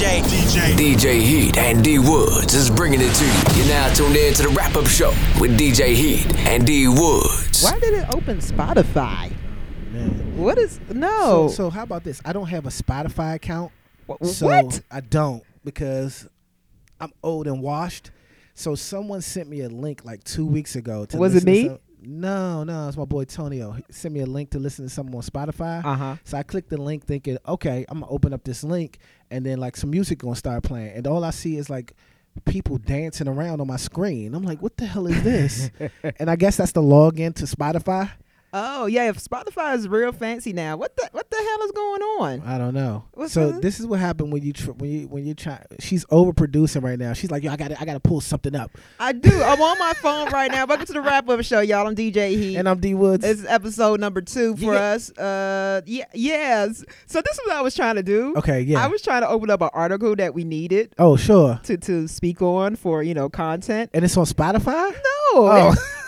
DJ, DJ, DJ Heat and Dee Woodz is bringing it to you. You're now tuned in to the wrap up show with DJ Heat and Dee Woodz. Why did it open Spotify? Man. What is no? So, so how about this? I don't have a Spotify account. Wh- So what? I don't because I'm old and washed. So someone sent me a link like two weeks ago. To Was it listen to me? some- no, no, it's my boy Tonio. He sent me a link to listen to something on Spotify. Uh huh. So I clicked the link thinking, okay, I'm gonna open up this link and then like some music gonna start playing. And all I see is like people dancing around on my screen. I'm like, what the hell is this? and I guess that's the login to Spotify. Oh yeah, if Spotify is real fancy now, what the what the hell is going on? I don't know. What's so that? this is what happened when you tr- when you when you try. She's overproducing right now. She's like, yo, I got I got to pull something up. I do. I'm on my phone right now. Welcome to the wrap up show, y'all. I'm DJ Heat. And I'm Dee Woodz. This is episode number two for Yeah. us. Uh, yeah, yes. So this is what I was trying to do. okay, yeah. I was trying to open up an article that we needed oh, sure. to to speak on for you know content. And it's on Spotify. No, Oh,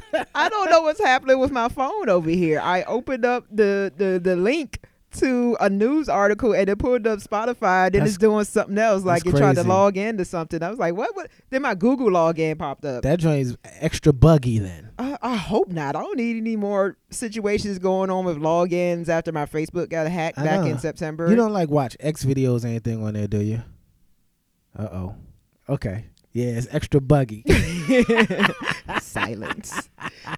I don't know what's happening with my phone over here. I opened up the the the link to a news article and it pulled up Spotify. Then That's- it's doing something else, like it tried to log into something. I was like, what? What? Then my Google login popped up. that joint's extra buggy then. I, I hope not. I don't need any more situations going on with logins after my Facebook got hacked I back know. in September. You don't like watch X videos or anything on there, do you? Uh oh. Okay. Yeah, it's extra buggy. silence.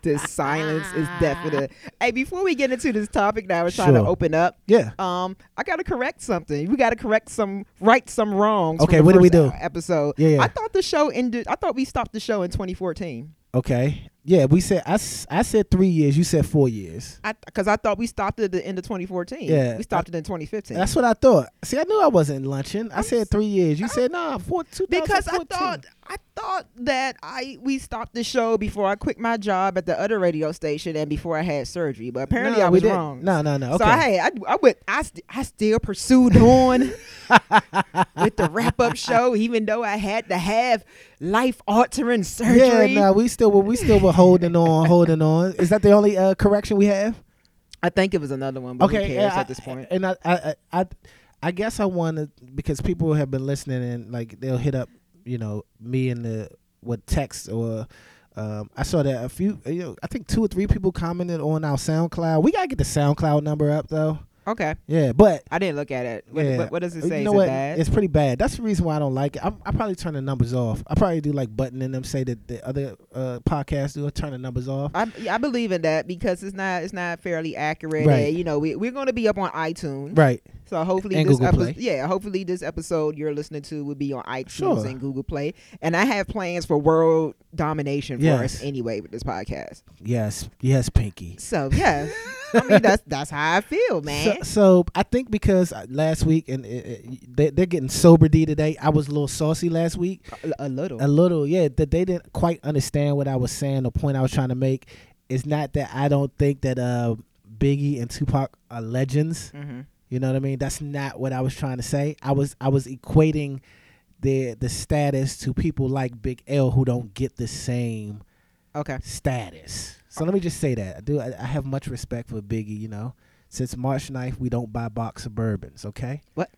the silence is definite. Hey, before we get into this topic now, I was trying to open up, yeah. um, I gotta correct something. We gotta correct some, right some wrongs. Okay, what did we do? Episode. Yeah, yeah. I thought the show ended. I thought we stopped the show in 2014. Okay. Yeah, we said I, I said three years. You said four years. I because I thought we stopped at the end of 2014. Yeah, we stopped it in 2015. That's what I thought. See, I knew I wasn't lunching. I said three years. You said nah, four, because I thought I thought that I we stopped the show before I quit my job at the other radio station and before I had surgery. But apparently No, I was didn't. wrong. No, no, no. Okay. So I I, I went I, st- I still pursued on with the wrap up show, even though I had to have life altering surgery. yeah, no, we still were we still were holding on, holding on. Is that the only uh, correction we have? I think it was another one, but okay, who cares yeah, at this point? And I, I, I, I, I guess I wanted because people have been listening and like they'll hit up, you know, me and the what text or. Um, I saw that a few, you know, I think two or three people commented on our SoundCloud. We gotta get the SoundCloud number up though. Okay, Yeah, but I didn't look at it. What, yeah. what, what does it You say? know Is what? bad? It's pretty bad. That's the reason why I don't like it. I'm, I probably turn the numbers off. I probably do like buttoning them, say that the other uh, podcasts do. Turn the numbers off. I, I believe in that because it's not it's not fairly accurate. Right. And, you know, we we're going to be up on iTunes. Right. So hopefully And this episode, yeah, hopefully this episode you're listening to will be on iTunes Sure. and Google Play. And I have plans for world domination for Yes. us anyway with this podcast. Yes. Yes, Pinky. So yeah, I mean that's that's how I feel, man. So, so I think because uh, last week and it, it, they, they're getting sober Dee today. I was a little saucy last week. a, a little. A little, yeah. That they didn't quite understand what I was saying. The point I was trying to make is not that I don't think that uh, Biggie and Tupac are legends. hmm You know what I mean? That's not what I was trying to say. I was I was equating the the status to people like Big L who don't get the same Okay. status. So let me just say that I do. I, I have much respect for Biggie. You know, since March 9th, we don't buy box of bourbons. Okay. What?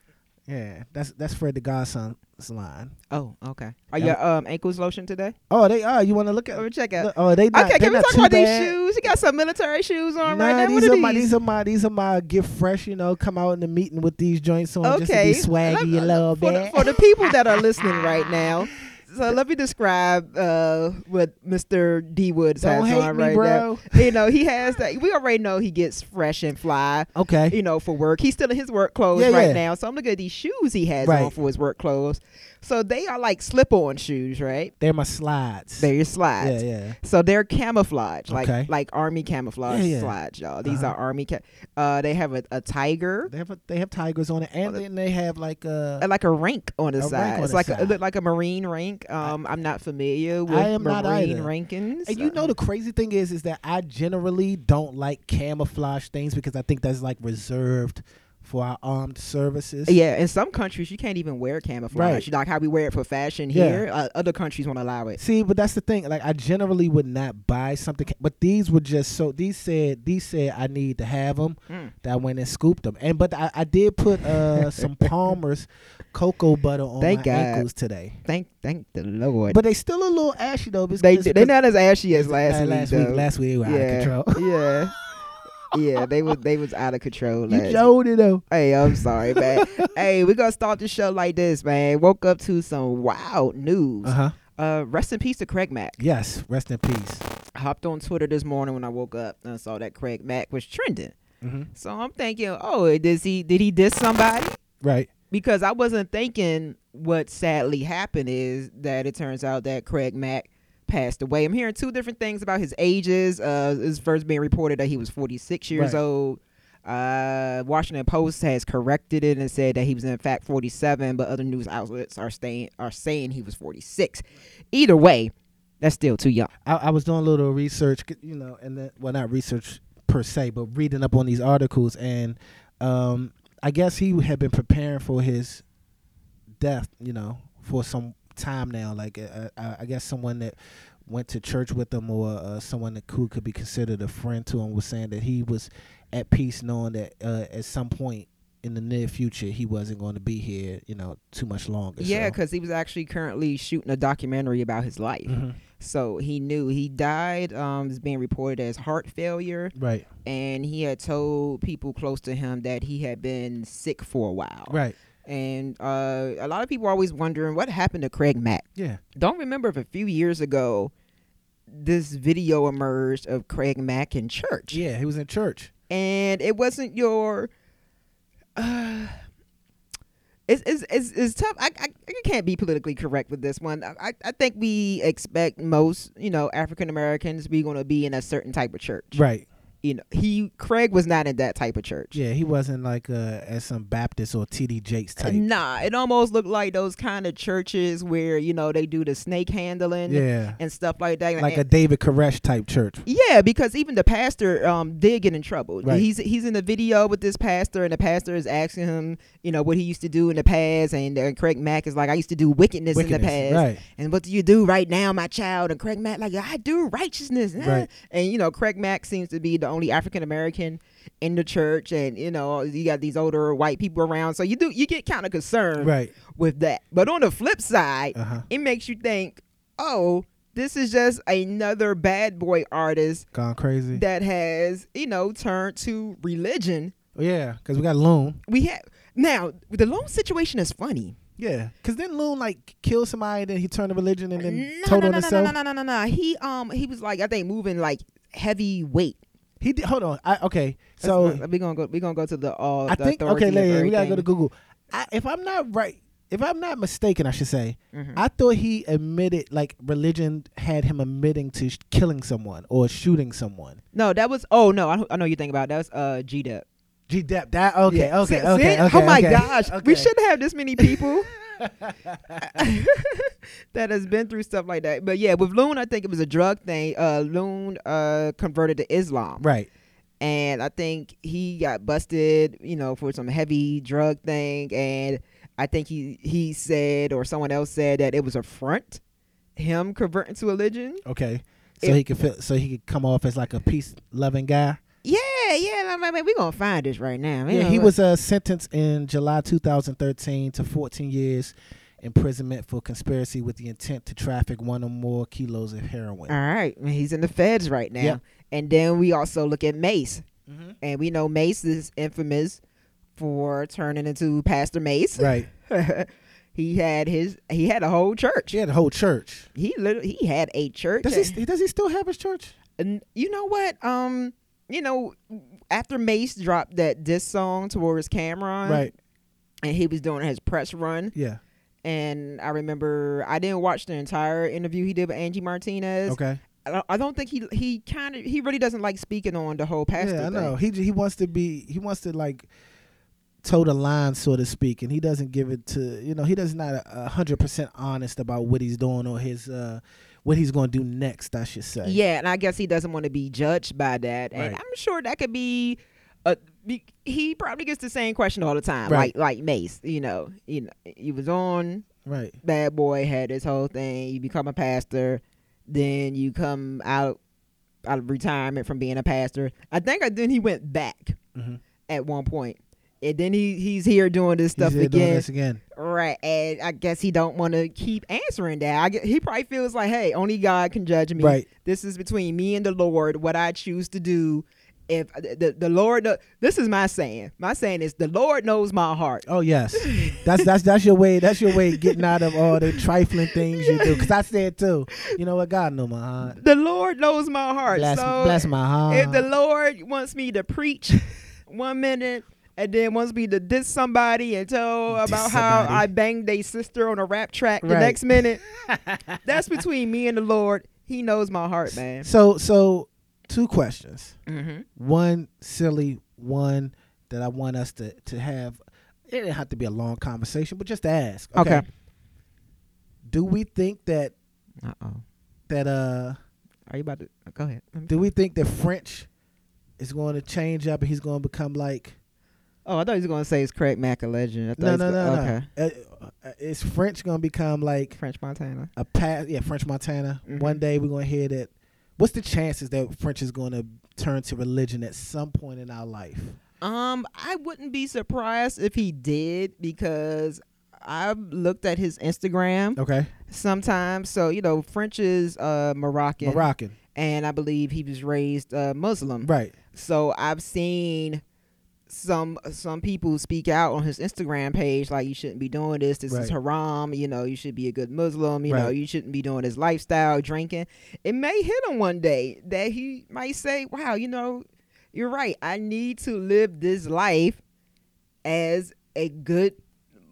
Yeah, that's that's Fred the Godson's line. Oh, okay. Are Yeah. your um ankles lotion today? Oh, they are. You want to look Let me at? check out. Oh, they not. okay, can we talk about these shoes? You got some military shoes on Nah, right now. these are are my these? are my these are my gift fresh. You know, come out in the meeting with these joints on okay. just to be swaggy Let- a little for bit. The, for the people that are listening right now, so let me describe uh, what Mr. Dee Woodz Don't has on me, right bro. now. You know, he has that. We already know he gets fresh and fly. okay. You know, for work. He's still in his work clothes Yeah, right yeah. now. So I'm looking at these shoes he has Right. on for his work clothes. So they are like slip-on shoes, right? They're my slides. They're your slides. Yeah, yeah. So they're camouflage, like Okay. like army camouflage Yeah, yeah. slides, y'all. These Uh-huh. are army. Ca- uh, they have a, a tiger, They have a, they have tigers on it, and the- then they have like a uh, like a rank on the A side. on it's the like a, side. look like a marine rank. Um, I, am not familiar with I am marine rankings. And you know the crazy thing is, is that I generally don't like camouflage things because I think that's like reserved for our armed services. Yeah, in some countries you can't even wear camouflage. Right. Like how we wear it for fashion Yeah. here, uh, other countries won't allow it. See, but that's the thing. Like, I generally would not buy something, but these were just so. These said, these said I need to have them. Mm. That I went and scooped them, and but I, I did put uh some Palmer's cocoa butter on Thank my God. ankles today. Thank, thank the Lord. But they still a little ashy though. Because, they they're not as ashy as last uh, week. last though. week. Last week they were yeah, out of control. yeah, yeah. They was they was out of control. you last showed it though. Hey, I'm sorry, man. hey, we're gonna start the show like this, man. Woke up to some wild news. Uh huh. Uh, rest in peace to Craig Mack. Yes. Rest in peace. I hopped on Twitter this morning when I woke up and I saw that Craig Mack was trending. hmm So I'm thinking, oh, does he did he diss somebody? Right. Because I wasn't thinking what sadly happened is that it turns out that Craig Mack passed away. I'm hearing two different things about his ages. Uh, it's first being reported that he was 46 years Right. old. Uh, Washington Post has corrected it and said that he was in fact 47, but other news outlets are staying are saying he was 46. Either way, that's still too young. I, I was doing a little research, you know, and then well, not research per se, but reading up on these articles, and um, I guess he had been preparing for his death, you know, for some time now. Like uh, I, I guess someone that went to church with him, or uh, someone that could could be considered a friend to him, was saying that he was at peace, knowing that uh, at some point in the near future he wasn't going to be here, you know, too much longer. Yeah, so. because he was actually currently shooting a documentary about his life. Mhm. So he knew he died. Um, is being reported as heart failure, right, and he had told people close to him that he had been sick for a while. right, And uh, a lot of people are always wondering what happened to Craig Mack. yeah, Don't remember if a few years ago, this video emerged of Craig Mack in church, yeah. He was in church. and it wasn't your. Uh, it's, it's, it's, it's tough. I, I, I can't be politically correct with this one. I, I think we expect most, you know, African Americans be going to be in a certain type of church. Right. You know, he Craig was not in that type of church. Yeah, he wasn't like uh as some Baptist or TD Jakes type. Nah, it almost looked like those kind of churches where you know they do the snake handling yeah. and stuff like that. Like a David Koresh type church. yeah, because even the pastor um did get in trouble. Right. He's he's in the video with this pastor, and the pastor is asking him, you know, what he used to do in the past, and uh, Craig Mack is like, I used to do wickedness, in the past, Right. and what do you do right now, my child? And Craig Mack like, I do righteousness, eh." Right. And you know, Craig Mack seems to be the only African American in the church, and you know, you got these older white people around, so you do you get kind of concerned Right. with that. But on the flip side, Uh huh. it makes you think, oh, this is just another bad boy artist Gone crazy. that has, you know, turned to religion. Oh, yeah, because we got Loon. We have now the Loon situation is funny. Yeah, because then Loon like killed somebody, then he turned to religion and then No, told no, on no, no, himself. no, no, no, no, no. He um he was like I think moving like heavy weight. He did. Hold on. I, okay, so we're gonna go we're gonna go to the uh I the think authority okay, of yeah, we gotta go to everything. Google. I, if I'm not right, if I'm not mistaken, I should say, Mhm. I thought he admitted like religion had him admitting to sh- killing someone or shooting someone. No, that was oh no, I, I know you think about it. that was uh G Dep. G Dep. That okay, okay, okay, okay. Oh my okay, gosh, we okay. shouldn't have this many people that has been through stuff like that. But yeah, with Loon, I think it was a drug thing. Uh, Loon uh converted to Islam, Right. and I think he got busted, you know, for some heavy drug thing. And I think he he said or someone else said that it was a front, him converting to religion. Okay. So If- he could feel, so he could come off as like a peace loving guy. Yeah, yeah. I mean, we gonna find this right now. man. Yeah, he was uh, sentenced in July 2013 to 14 years imprisonment for conspiracy with the intent to traffic one or more kilos of heroin. All right, he's in the feds right now. Yep. And then we also look at Mase. Mm-hmm. and we know Mase is infamous for turning into Pastor Mase. Right. he had his he had a whole church. He had a whole church. He literally he had a church. Does he? st- Does he still have his church? and you know what? Um, you know, after Mase dropped that diss song towards Cam'ron, Right. and he was doing his press run, Yeah. and I remember I didn't watch the entire interview he did with Angie Martinez. Okay. I don't, think he he kind of he really doesn't like speaking on the whole pastor. yeah, I thing. know. He he wants to be. He wants to like toe the line, so to speak, and he doesn't give it to you know. He does not a hundred percent honest about what he's doing or his uh what he's going to do next. I should say. Yeah, and I guess he doesn't want to be judged by that. And Right. I'm sure that could be, uh, be- he probably gets the same question all the time, Right. like like Mase. You know, you know, he was on Right. Bad Boy, had this whole thing. You become a pastor, then you come out out of retirement from being a pastor. I think I, then he went back Mhm. at one point, and then he he's here doing this stuff there doing again. this again. Right, and I guess he don't want to keep answering that. I get, he probably feels like, hey, only God can judge me. Right. This is between me and the Lord. What I choose to do. If uh, the the Lord, this is my saying. My saying is the Lord knows my heart. Oh yes, that's that's that's your way. That's your way of getting out of all the trifling things you do. Cause I said too. You know what? God knows my heart. The Lord knows my heart. Bless, so bless my heart. if the Lord wants me to preach one minute and then wants me to diss somebody and tell Diss about how. I banged a sister on a rap track the next minute, that's between me and the Lord. He knows my heart, man. so so two questions. Mm-hmm. One silly, one that I want us to to have. It didn't have to be a long conversation, but just to ask. Okay. Do we think that Uh oh. that uh Are you about to go ahead? do we think that French is going to change up and he's going to become like Oh, I thought he was gonna say it's Craig Mack a legend. I thought no no was no go- no Okay. uh, uh, is French going to become like French Montana. a pass yeah French Montana Mhm. one day we're going to hear that what's the chances that French is going to turn to religion at some point in our life Um, I wouldn't be surprised if he did because I've looked at his Instagram okay sometimes. So you know, French is uh Moroccan, Moroccan and I believe he was raised uh, Muslim. right So I've seen some some people speak out on his Instagram page like you shouldn't be doing this. This is haram. You know, you should be a good Muslim. You know, you shouldn't be doing this lifestyle drinking. It may hit him one day that he might say, "Wow, you know, you're right. I need to live this life as a good."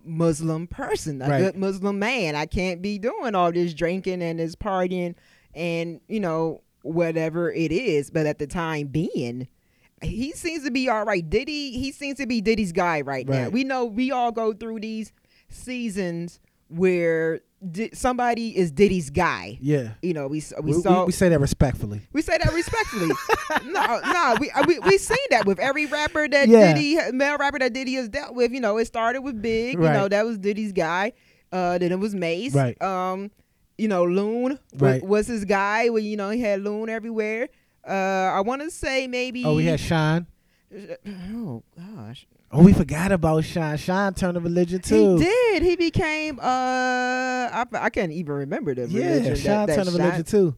Muslim person, a Right. good Muslim man. I can't be doing all this drinking and this partying and, you know, whatever it is. But at the time being, he seems to be all right. Diddy, he seems to be Diddy's guy right, now. We know we all go through these seasons where Di- somebody is Diddy's guy. yeah You know, we we, we, we, saw we say that respectfully we say that respectfully. no, no, we, uh, we we seen that with every rapper that Yeah. Diddy, male rapper that Diddy has dealt with. You know, it started with Big. You know, that was Diddy's guy. Uh, then it was Mase. Right. Um, you know, Loon Right. was his guy. Where you know he had Loon everywhere. Uh, I want to say maybe. oh we had Shyne Oh gosh, oh we forgot about Shyne Shyne turned to religion too he did. He became. Uh, I, I can't even remember the yeah religion. Shyne that, turned to religion too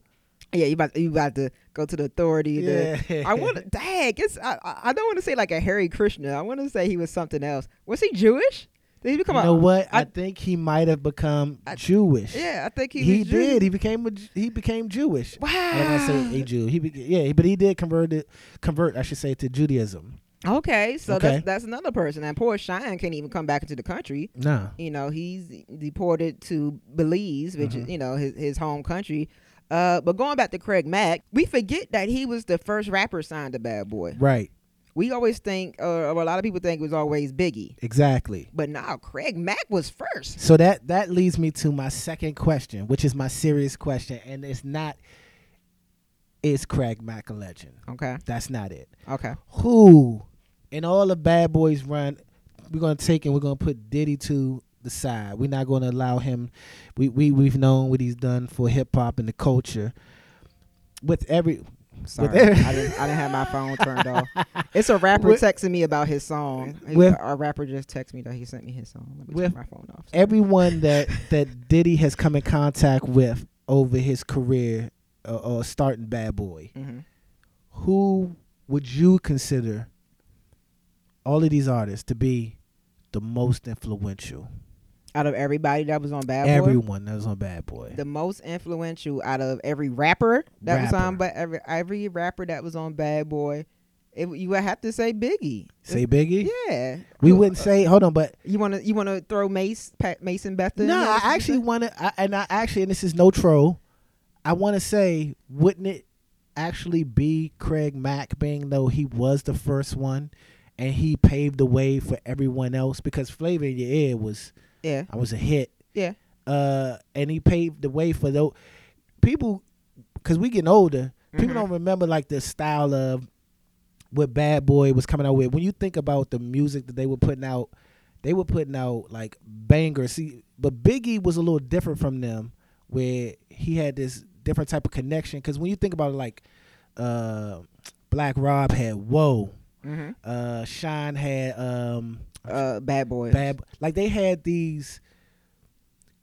Yeah, you about you about to go to the authority. to- yeah I want to. Dang, it's I I don't want to say like a Hare Krishna. I want to say he was something else. Was he Jewish? He become you a? know what I, I- think he might have become I- Jewish Yeah, I think he. he did he became a, he became Jewish Wow. I don't want to say a Jew. He, be, yeah, but he did convert it, convert, I should say, to Judaism. Okay, so Okay. that's that's another person. And poor Shyne can't even come back into the country. No, You know, he's deported to Belize, which Mm-hmm. is you know his his home country. Uh, but going back to Craig Mack, we forget that he was the first rapper signed to Bad Boy. right, We always think, uh, or a lot of people think, it was always Biggie. exactly. But now Craig Mack was first. So that that leads me to my second question, which is my serious question, and it's not is Craig Mack a legend? Okay. That's not it. Okay. Who in all the Bad Boys run, we're gonna take and we're gonna put Diddy to the side. We're not gonna allow him. We we we've known what he's done for hip hop and the culture. With every Sorry, I didn't. I didn't have my phone turned off. It's a rapper With- texting me about his song. With- a rapper just texted me that he sent me his song. Let me With- turn my phone off. everyone that that Diddy has come in contact with over his career uh, or starting Bad Boy, hmm who would you consider all of these artists to be the most influential? Out of everybody that was on Bad Boy, Everyone that was on Bad Boy. the most influential out of every rapper that was on, but every every rapper that was on Bad Boy, it, you would have to say Biggie. Say Biggie. Yeah, We wouldn't say. Hold on, but You want to you want to throw Mase Pat, Mason Betha? no. I actually want to, and I actually, and this is no troll. I want to say, wouldn't it actually be Craig Mack, being though he was the first one, and he paved the way for everyone else because Flava in Ya Ear was, yeah I was a hit. yeah uh, and he paved the way for those people. Because we getting older, people Mhm. don't remember like the style of what Bad Boy was coming out with. When you think about the music that they were putting out, they were putting out like bangers. See, but Biggie was a little different from them, where he had this different type of connection. Because when you think about it, like uh, Black Rob had Whoa, Mm-hmm. uh, Shyne had um, Uh, bad boys. Bad like they had these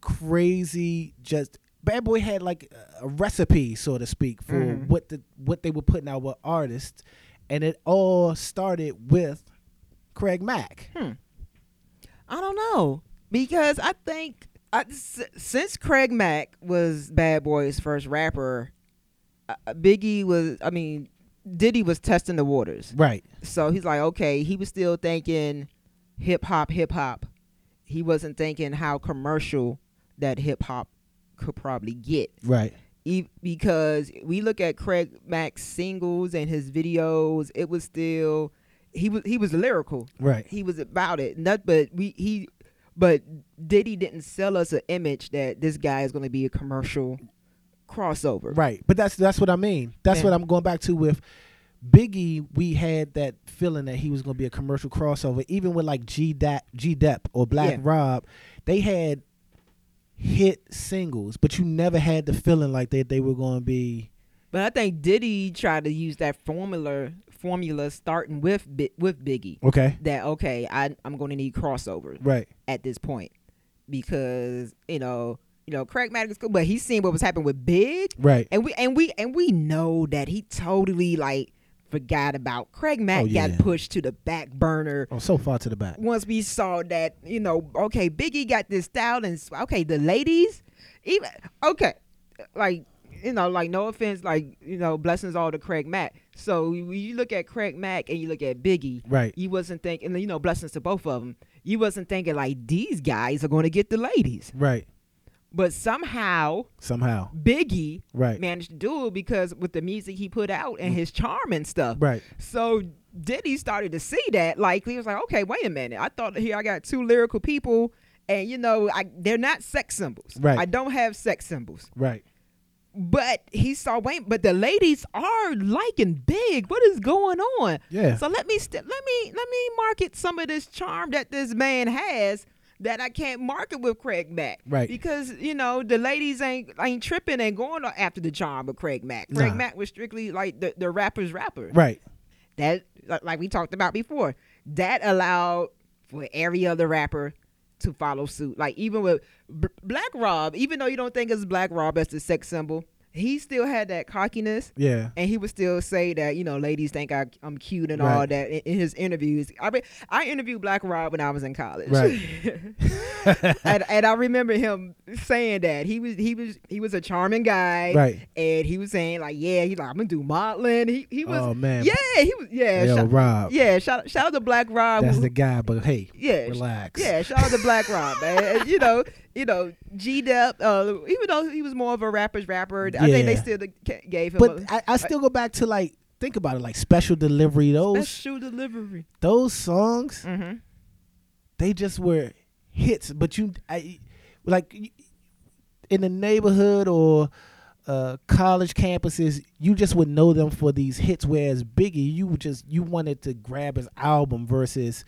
crazy just Bad Boy had like a recipe, so to speak, for Mhm. what the what they were putting out with artists, and it all started with Craig Mack. Hmm. I don't know because I think I, since Craig Mack was Bad Boy's first rapper, uh, Biggie was. I mean, Diddy was testing the waters. Right, So he's like, okay, he was still thinking hip hop, hip hop. He wasn't thinking how commercial that hip hop could probably get. right, E- because we look at Craig Mack's singles and his videos, it was still he was he was lyrical. right, He was about it. Not but we he but Diddy didn't sell us an image that this guy is going to be a commercial crossover. right. But that's that's what I mean. That's Yeah. what I'm going back to with Biggie. We had that feeling that he was going to be a commercial crossover, even with like G Dep, G Dep or Black Yeah. Rob. They had hit singles, but you never had the feeling like they they were going to be. But I think Diddy tried to use that formula formula starting with with Biggie. Okay. That okay, I I'm going to need crossovers Right. at this point because you know you know Craig cool, but he's seen what was happening with Big, Right. and we and we and we know that he totally like forgot about Craig oh, Mack Oh, yeah. got pushed to the back burner Oh, so far to the back. once we saw that, you know, okay, Biggie got this style, and okay, the ladies, even okay, like you know, like no offense, like you know, blessings all to Craig Mack. So when you look at Craig Mack and you look at Biggie, Right. you wasn't thinking, and you know, blessings to both of them. You wasn't thinking like these guys are going to get the ladies, Right. But somehow Somehow. Biggie Right. managed to do it because with the music he put out and mm. his charm and stuff. Right. So Diddy started to see that. Like he was like, okay, wait a minute. I thought here I got two lyrical people, and you know, I they're not sex symbols. Right. I don't have sex symbols. Right. But he saw wait, but the ladies are liking big. What is going on? Yeah. So let me st- let me let me market some of this charm that this man has that I can't market with Craig Mack. Right. Because you know the ladies ain't ain't tripping and going after the charm of Craig Mack. Craig Nah. Mack was strictly like the the rapper's rapper Right. that like- we talked about before that allowed for every other rapper to follow suit like even with B- black rob even though you don't think it's black rob as the sex symbol he still had that cockiness Yeah. and he would still say that you know ladies think I, i'm cute and all that in, in his interviews i mean i interviewed black rob when i was in college Right. and, and i remember him saying that he was he was he was a charming guy Right. and he was saying like yeah he's like i'm gonna do modeling he, he was Oh man. yeah, he was. Yeah, Yo, shout, Rob. yeah. Shout, shout out to Black Rob. That's who- the guy, but hey, yeah, relax. yeah. Shout out to Black Rob, man. And, you know, you know, G Dep. Uh, even though he was more of a rapper's rapper, I think they still gave him But a I, I still go back to like think about it, like special delivery. Those special delivery. those songs, Mm-hmm. they just were hits. But you, I, like in the neighborhood or uh, college campuses, you just would know them for these hits. Whereas Biggie, you would just you wanted to grab his album versus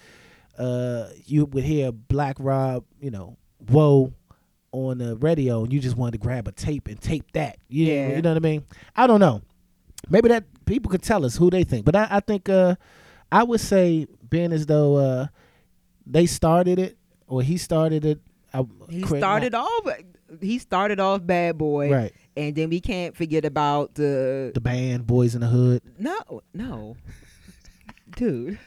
uh, you would hear Black Rob, you know, whoa. On the radio, and you just wanted to grab a tape and tape that. You, Yeah. you know what I mean? I don't know. Maybe that people could tell us who they think, but I, I think uh, I would say being as though uh, they started it or he started it. I, He started off. He started off Bad Boy, right. and then we can't forget about the, The band Boys in the Hood. no, no, dude.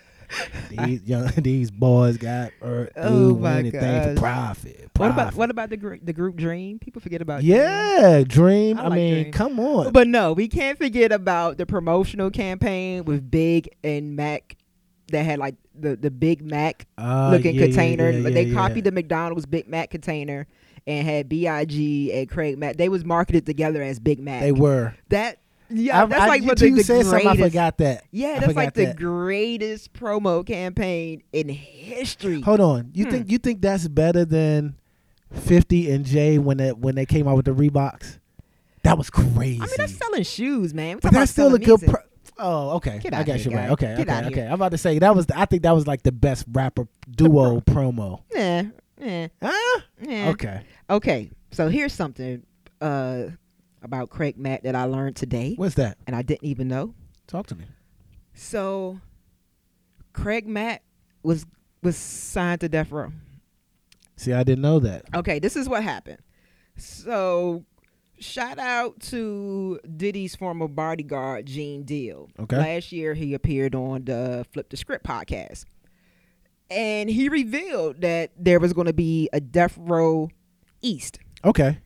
These young, these boys got or Oh do anything gosh. for profit. What about what about the gr- the group Dream? People forget about Yeah, Dream. I I, like mean, Dream. come on. But no, we can't forget about the promotional campaign with Big and Mac that had like the, the Big Mac Uh, looking yeah, yeah, container. yeah, Like, they yeah, copied yeah. the McDonald's Big Mac container and had B.I.G. and Craig Mack. They was marketed together as Big Mac. They were. That yeah, I, that's I, like you what two the, the said something. I forgot that. Yeah, that's like the that. greatest promo campaign in history. Hold on. You Hmm. think you think that's better than Fifty and Jay when they when they came out with the Reeboks? That was crazy. I mean, that's selling shoes, man. But that's still a good. Pro- Oh, okay. Get I guess here, you're right. Okay, Get okay, okay. I'm about to say that was. I think that was like the best rapper duo promo. Yeah. Yeah. Huh? nah. Okay. Okay. So here's something uh about Craig Mack that I learned today, What's that? and I didn't even know. Talk to me. So Craig Mack was was signed to Death Row. See, I didn't know that. Okay, this is what happened. So, shout out to Diddy's former bodyguard, Gene Deal. Okay. Last year, he appeared on the Flip the Script podcast. And he revealed that there was going to be a Death Row East. Okay.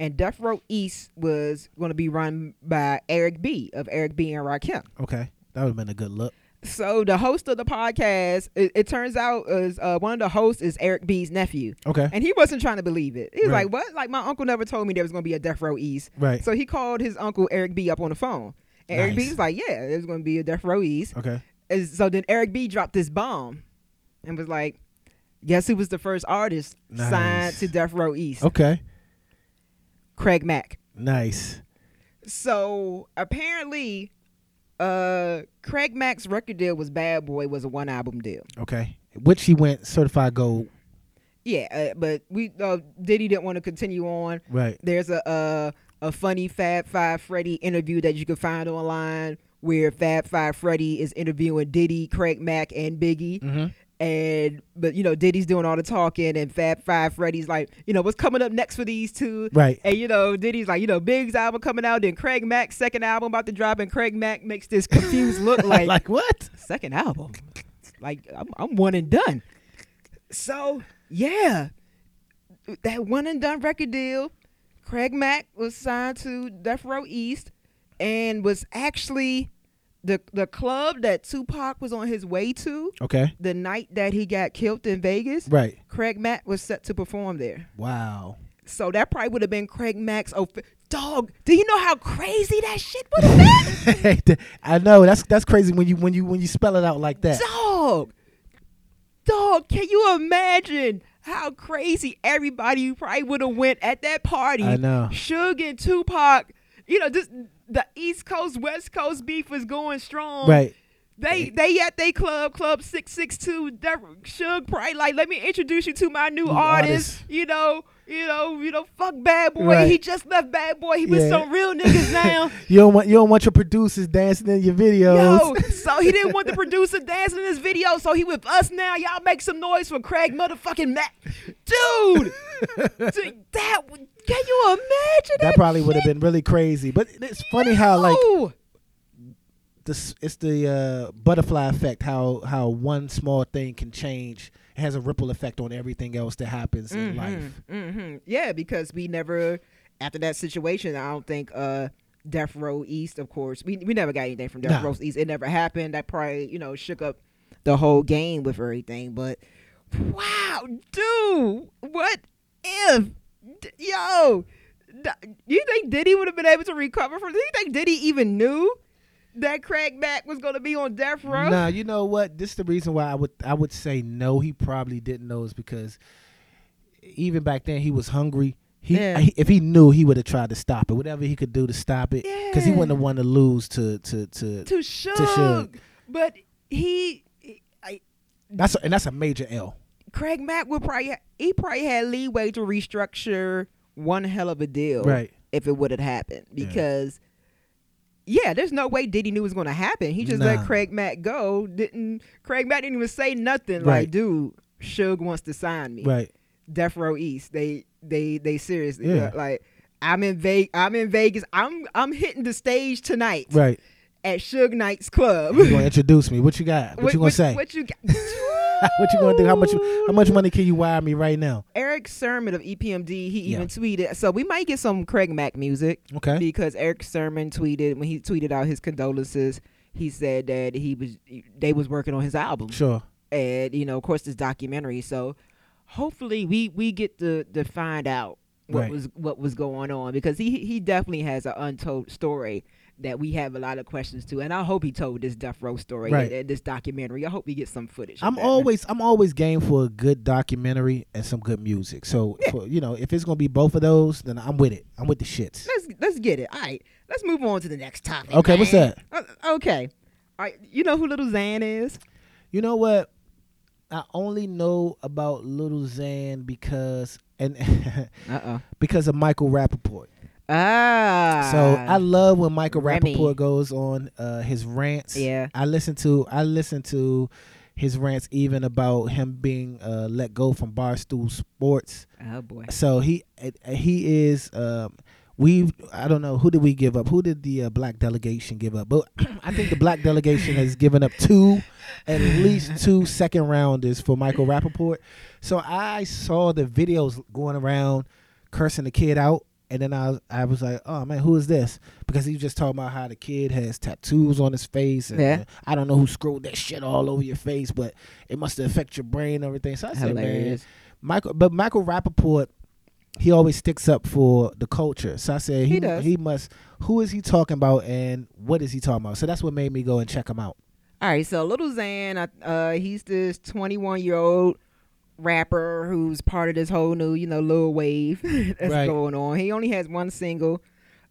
And Death Row East was going to be run by Eric B. of Eric B. and Rakim. Okay. That would have been a good look. So the host of the podcast, it, it turns out, is uh, one of the hosts is Eric B.'s nephew. Okay. And he wasn't trying to believe it. He was Right. like, "What? Like my uncle never told me there was gonna be a Death Row East." Right. So he called his uncle Eric B up on the phone, and Eric B was like, "Yeah, there's gonna be a Death Row East." Okay. And so then Eric B dropped this bomb, and was like, "Guess who was the first artist signed to Death Row East? Okay. Craig Mack." Nice. So apparently, uh, Craig Mack's record deal was Bad Boy was a one album deal. Okay. Which he went certified gold. Yeah, uh, but we uh, Diddy didn't want to continue on. Right. There's a uh, a funny Fab Five Freddy interview that you can find online where Fab Five Freddy is interviewing Diddy, Craig Mack, and Biggie. Mm-hmm. And but you know Diddy's doing all the talking, and Fab Five Freddy's like, you know, what's coming up next for these two? Right. And you know Diddy's like, you know, Big's album coming out, then Craig Mack's second album about to drop, and Craig Mack makes this confused look like, like what? second album, like I'm, I'm one and done. So yeah, that one and done record deal. Craig Mack was signed to Death Row East, and was actually the the club that Tupac was on his way to Okay. the night that he got killed in Vegas. Right. Craig Mack was set to perform there. Wow. So that probably would have been Craig Mack's. Oh, dog! Do you know how crazy that shit would have been? I know that's that's crazy when you when you when you spell it out like that. dog, dog! Can you imagine how crazy everybody probably would have went at that party? I know. Suge and Tupac. You know, just the East Coast West Coast beef was going strong. Right. They they at they club club six six two. Suge probably like let me introduce you to my new New artist. artist. You know, you know, you know. Fuck Bad Boy. Right. He just left Bad Boy. He with Yeah. some real niggas now. You don't want you don't want your producers dancing in your videos. Yo, so he didn't want the producer dancing in his video, so he with us now. Y'all make some noise for Craig motherfucking Mack, dude. dude, that would- can you imagine that? that probably would have been really crazy. But it's funny how like this it's the uh, butterfly effect how how one small thing can change it has a ripple effect on everything else that happens in life hmm Yeah, because we never after that situation. I don't think uh, Death Row East, of course, we we never got anything from Death Nah. Row East. It never happened. That probably you know shook up the whole game with everything. But wow, dude, what if d- yo? Do you think Diddy would have been able to recover from? Do you think Diddy even knew that Craig Mack was going to be on Death Row? Nah, you know what? This is the reason why I would I would say no. He probably didn't know is because even back then he was hungry. He, Yeah. he- if he knew, he would have tried to stop it. Whatever he could do to stop it, because he wouldn't have wanted to lose to to to. to Suge. Suge. But he, he- I, That's a, and that's a major L. Craig Mack would probably he probably had leeway to restructure one hell of a deal, Right. If it would have happened, because yeah, there's no way Diddy knew it was going to happen. He just let Craig Mack go. Didn't Craig Mack didn't even say nothing Right. like, dude, Suge wants to sign me. Right. Death Row East. They they they seriously Yeah. like. I'm in Vegas. I'm in Vegas. I'm I'm hitting the stage tonight Right. at Suge Knight's Club. You gonna introduce me? What you got? What, you gonna say? What you got? what you gonna do? How much? How much money can you wire me right now? Erick Sermon of EPMD, he Yeah. even tweeted. So we might get some Craig Mack music Okay. because Erick Sermon tweeted when he tweeted out his condolences. He said that he was they was working on his album, Sure. and you know, of course, this documentary. So hopefully, we we get to to find out what Right. was what was going on because he he definitely has an untold story. That we have a lot of questions to. And I hope he told this Death Row story, Right. uh, this documentary. I hope we get some footage. I'm man. always I'm always game for a good documentary and some good music. So for, you know, if it's gonna be both of those, then I'm with it. I'm with the shits. let's let's get it. All right, let's move on to the next topic. Okay, what's that? Uh, okay, all right. You know who Little Xan is? You know what? I only know about Little Xan because and because of Michael Rapaport. Ah. So I love when Michael Remy. Rapaport goes on uh, his rants. Yeah. I listen to I listen to his rants even about him being uh, let go from Barstool Sports. Oh boy. So he he is um, we I don't know who did we give up? Who did the uh, black delegation give up? But I think the black delegation has given up two at least two second rounders for Michael Rapaport. So I saw the videos going around cursing the kid out. And then I was, I was like, oh man, who is this? Because he was just talking about how the kid has tattoos on his face. And Yeah. uh, I don't know who screwed that shit all over your face, but it must affect your brain and everything. So I said, man, Hilarious. Michael, but Michael Rapaport, he always sticks up for the culture. So I said he He does. he must. Who is he talking about, and what is he talking about? So that's what made me go and check him out. All right, so Little uh, uh, he's this 21 year old rapper who's part of this whole new, you know, little Wave that's Right. going on. He only has one single,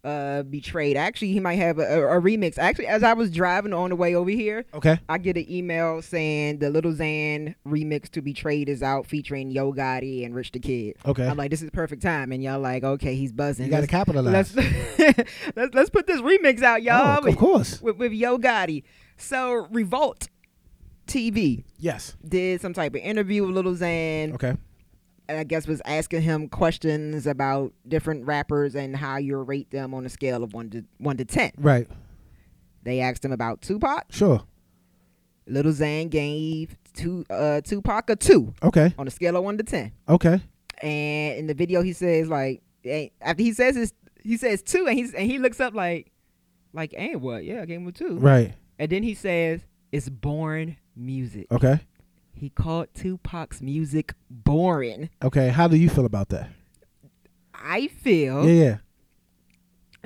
uh, Betrayed. Actually, he might have a, a, a remix. Actually, as I was driving on the way over here, Okay. I get an email saying the Little Xan remix to Betrayed is out featuring Yo Gotti and Rich the Kid. Okay. I'm like, this is perfect time, and y'all like, okay, he's buzzing. you got to capitalize. Let's let's let's put this remix out, y'all. Oh, of course. with, with Yo Gotti. So Revolt TV Yes. did some type of interview with Little Xan, Okay. and I guess was asking him questions about different rappers and how you rate them on a scale of one to one to ten. Right. They asked him about Tupac. Sure. Little Xan gave two, uh, Tupac a two Okay. on a scale of one to ten. Okay. And in the video, he says like after he says his he says two, and he's and he looks up like like and what? Yeah, I gave him a two. Right. And then he says it's boring music. Okay. He called Tupac's music boring. Okay. How do you feel about that? I feel Yeah. Yeah.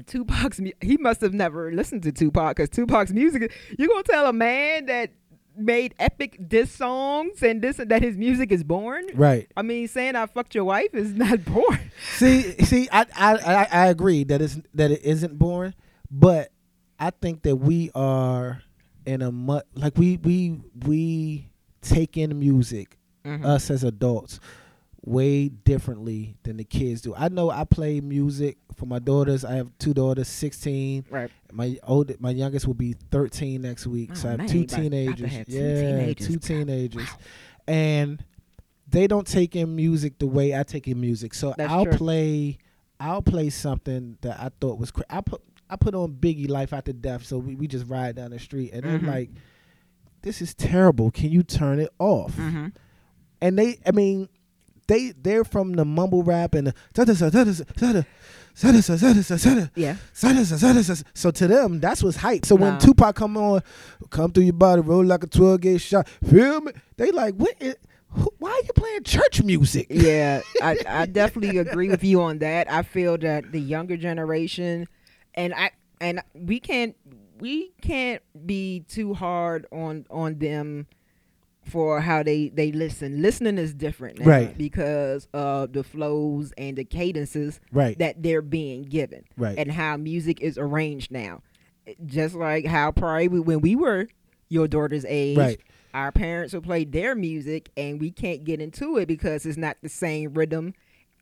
Tupac's he must have never listened to Tupac because Tupac's music. You gonna tell a man that made epic diss songs and this that his music is boring? Right. I mean, saying I fucked your wife is not boring. See, see, I, I, I, I agree that it's that it isn't boring, but I think that we are in a mu- like we we we take in music, mm-hmm. us as adults, way differently than the kids do. I know I play music for my daughters. I have two daughters, sixteen. Right. My old, my youngest will be thirteen next week. so Oh, I have man, two you about- about to teenagers. have two yeah, teenagers. two teenagers, and they don't take in music the way I take in music. So That's I'll true. play, I'll play something that I thought was. Cra- I put, I put on Biggie "Life After Death," so we, we just ride down the street, and they're Mhm. like, "This is terrible. Can you turn it off?" Mm-hmm. and they I mean they they're from the mumble rap and the da-da-sa, da-da-sa, da-da, sa-da-sa, sa-da-sa, sa-da, Yeah. so to them that's what's hype so when. Tupac come on come through your body roll like a 12 gauge shot feel me they like what is, who, why are you playing church music yeah, I, I definitely agree with you on that. I feel that the younger generation, and I and we can't we can't be too hard on on them for how they they listen. Listening is different, now Right. Because of the flows and the cadences right that they're being given, right and how music is arranged now. Just like how probably we- when we were your daughter's age, right our parents will play their music and we can't get into it because it's not the same rhythm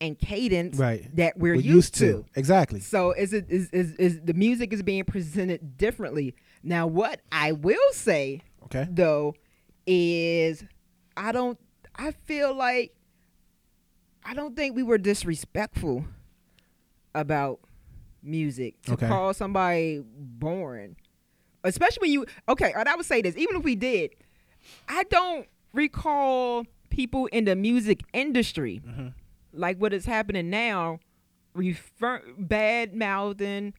and cadence right that we're, We're used, to. exactly So is it is, is is the music is being presented differently. Now what I will say okay though is I don't I feel like I don't think we were disrespectful about music to Okay. call somebody boring. Especially when you okay, and I would say this, even if we did, I don't recall people in the music industry Mhm. Like what is happening now refer bad mouthing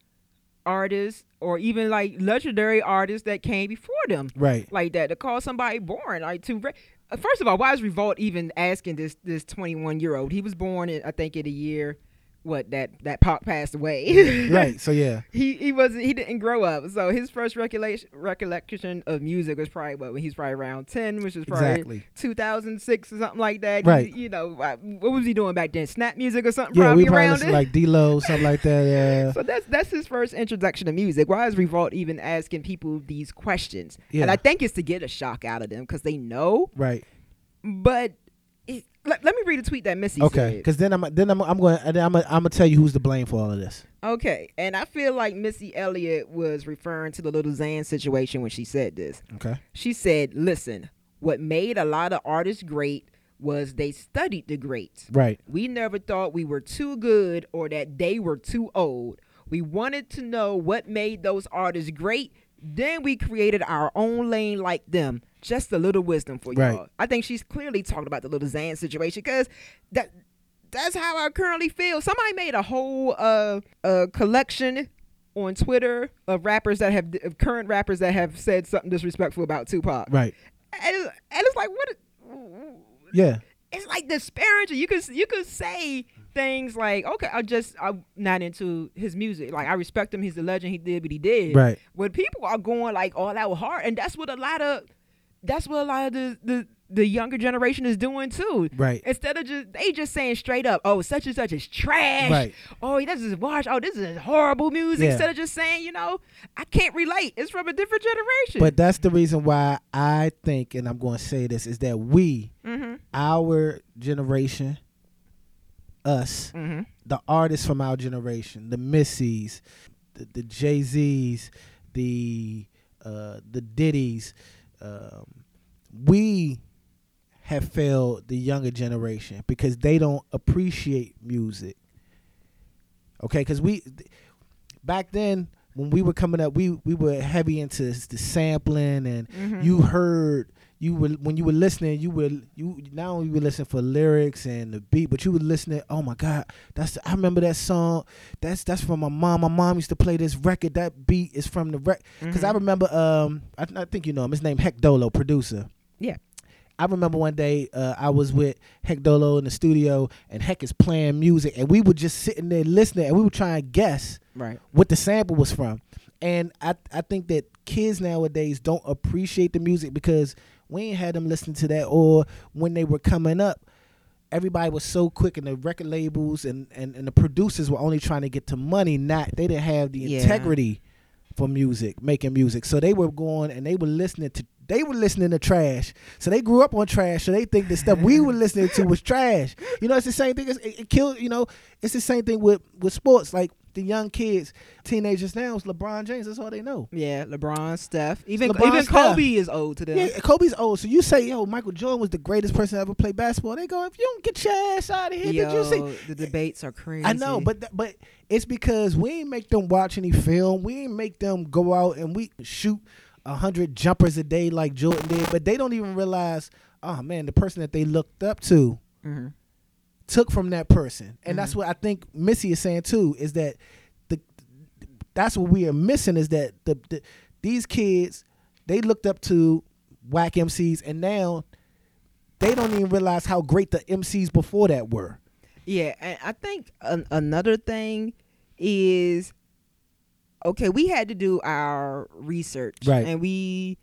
artists or even like legendary artists that came before them. Right. Like that to call somebody born like to re- first of all why is revolt even asking this this 21 year old he was born in i think in the year what that that Pac passed away. right. So yeah. he he wasn't he didn't grow up. So his first recollection recollection of music was probably what when he's probably around ten, which is probably Exactly. 2006 or something like that. Right. You, you know what was he doing back then? Snap music or something? Yeah, probably we probably around like D-Lo, something like that. Yeah. so that's that's his first introduction to music. Why is Revolt even asking people these questions? Yeah. And I think it's to get a shock out of them because they know. Right. But let, let me read a tweet that Missy said. Okay. Because then I'm then I'm I'm going and I'm I'm gonna tell you who's to blame for all of this. Okay, and I feel like Missy Elliott was referring to the little Xan situation when she said this. Okay. She said, "Listen, what made a lot of artists great was they studied the greats. Right. We never thought we were too good or that they were too old. We wanted to know what made those artists great. Then we created our own lane like them. Just a little wisdom for Right. y'all. I think she's clearly talking about the little Xan situation because that that's how I currently feel. Somebody made a whole uh, uh collection on Twitter of rappers that have of current rappers that have said something disrespectful about Tupac. Right. And, it's- and it's like what Yeah. it's like disparaging. You could you could say things like, okay, I just I'm not into his music. Like I respect him. He's a legend. He did what he did. Right. When people are going like all out hard, and that's what a lot of that's what a lot of the the the younger generation is doing too. Right. Instead of just they just saying straight up, oh, such and such is trash. Right. Oh, this is wash. Oh, this is horrible music. Yeah. Instead of just saying, you know, I can't relate. It's from a different generation. But that's the reason why I think, and I'm going to say this, is that we, mm-hmm. our generation, us, Mm-hmm. the artists from our generation, the Missies, the, the Jay Z's, the uh, the Diddy's, um, we have failed the younger generation because they don't appreciate music. Okay, because we back then when we were coming up, we we were heavy into the sampling, and Mhm. you heard you were when you were listening, you were you not only were listening for lyrics and the beat, but you were listening. Oh my God, that's I remember that song. That's that's from my mom. My mom used to play this record. That beat is from the record. Because I Mhm. remember, um, I, I think you know him. His name Heck Dolo, producer. Yeah. I remember one day uh, I was with Heck Dolo in the studio, and Heck is playing music, and we were just sitting there listening, and we were trying to guess Right. what the sample was from. And I I think that kids nowadays don't appreciate the music because we ain't had them listen to that, or when they were coming up, everybody was so quick, and the record labels and, and, and the producers were only trying to get to money, not they didn't have the Yeah. integrity for music, making music. So they were going and they were listening to they were listening to trash. So they grew up on trash. So they think the stuff we were listening to was trash. You know, it's the same thing. It's, it, it killed. You know, it's the same thing with with sports. Like the young kids, teenagers now, it's LeBron James. That's all they know. Yeah, LeBron, Steph, even LeBron, even Steph. Kobe is old to them. Yeah, Kobe's old. So you say, yo, Michael Jordan was the greatest person to ever play basketball. They go, if you don't get your ass out of here, did you see? Yo, the debates are crazy. I know, but th- but it's because we ain't make them watch any film. We ain't make them go out and we shoot a hundred jumpers a day like Jordan did. But they don't even realize, oh man, the person that they looked up to Mhm. Took from that person, and that's Mhm. what I think Missy is saying too. Is that the that's what we are missing is that the, the these kids they looked up to whack MCs, and now they don't even realize how great the MCs before that were. Yeah, and I think an- another thing is okay. We had to do our research, Right. And we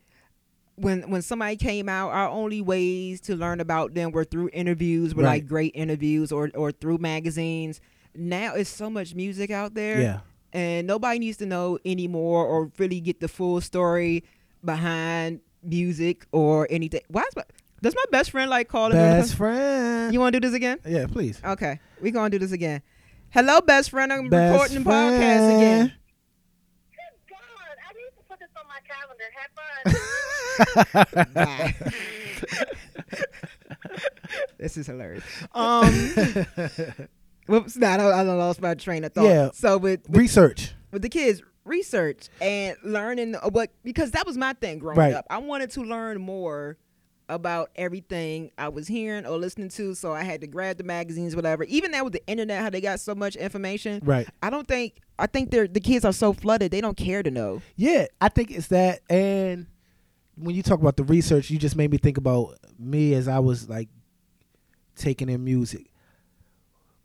when when somebody came out, our only ways to learn about them were through interviews, were Right. like great interviews, or or through magazines. Now it's so much music out there, Yeah. and nobody needs to know anymore or really get the full story behind music or anything. Why is my does my best friend like calling me? Best friend. You want to do this again? yeah, please. Okay, we gonna do this again. Hello, best friend. I'm Best recording the podcast again. Good God, I need to put this on my calendar. Have fun. This is hilarious. Um, whoops, nah, I, I lost my train of thought. Yeah. So with with, Research. with the kids, research and learning what because that was my thing growing Right. up. I wanted to learn more about everything I was hearing or listening to, so I had to grab the magazines, whatever. Even now with the internet, how they got so much information. Right. I don't think I think they're the kids are so flooded they don't care to know. Yeah, I think it's that. And when you talk about the research, you just made me think about me as I was like taking in music.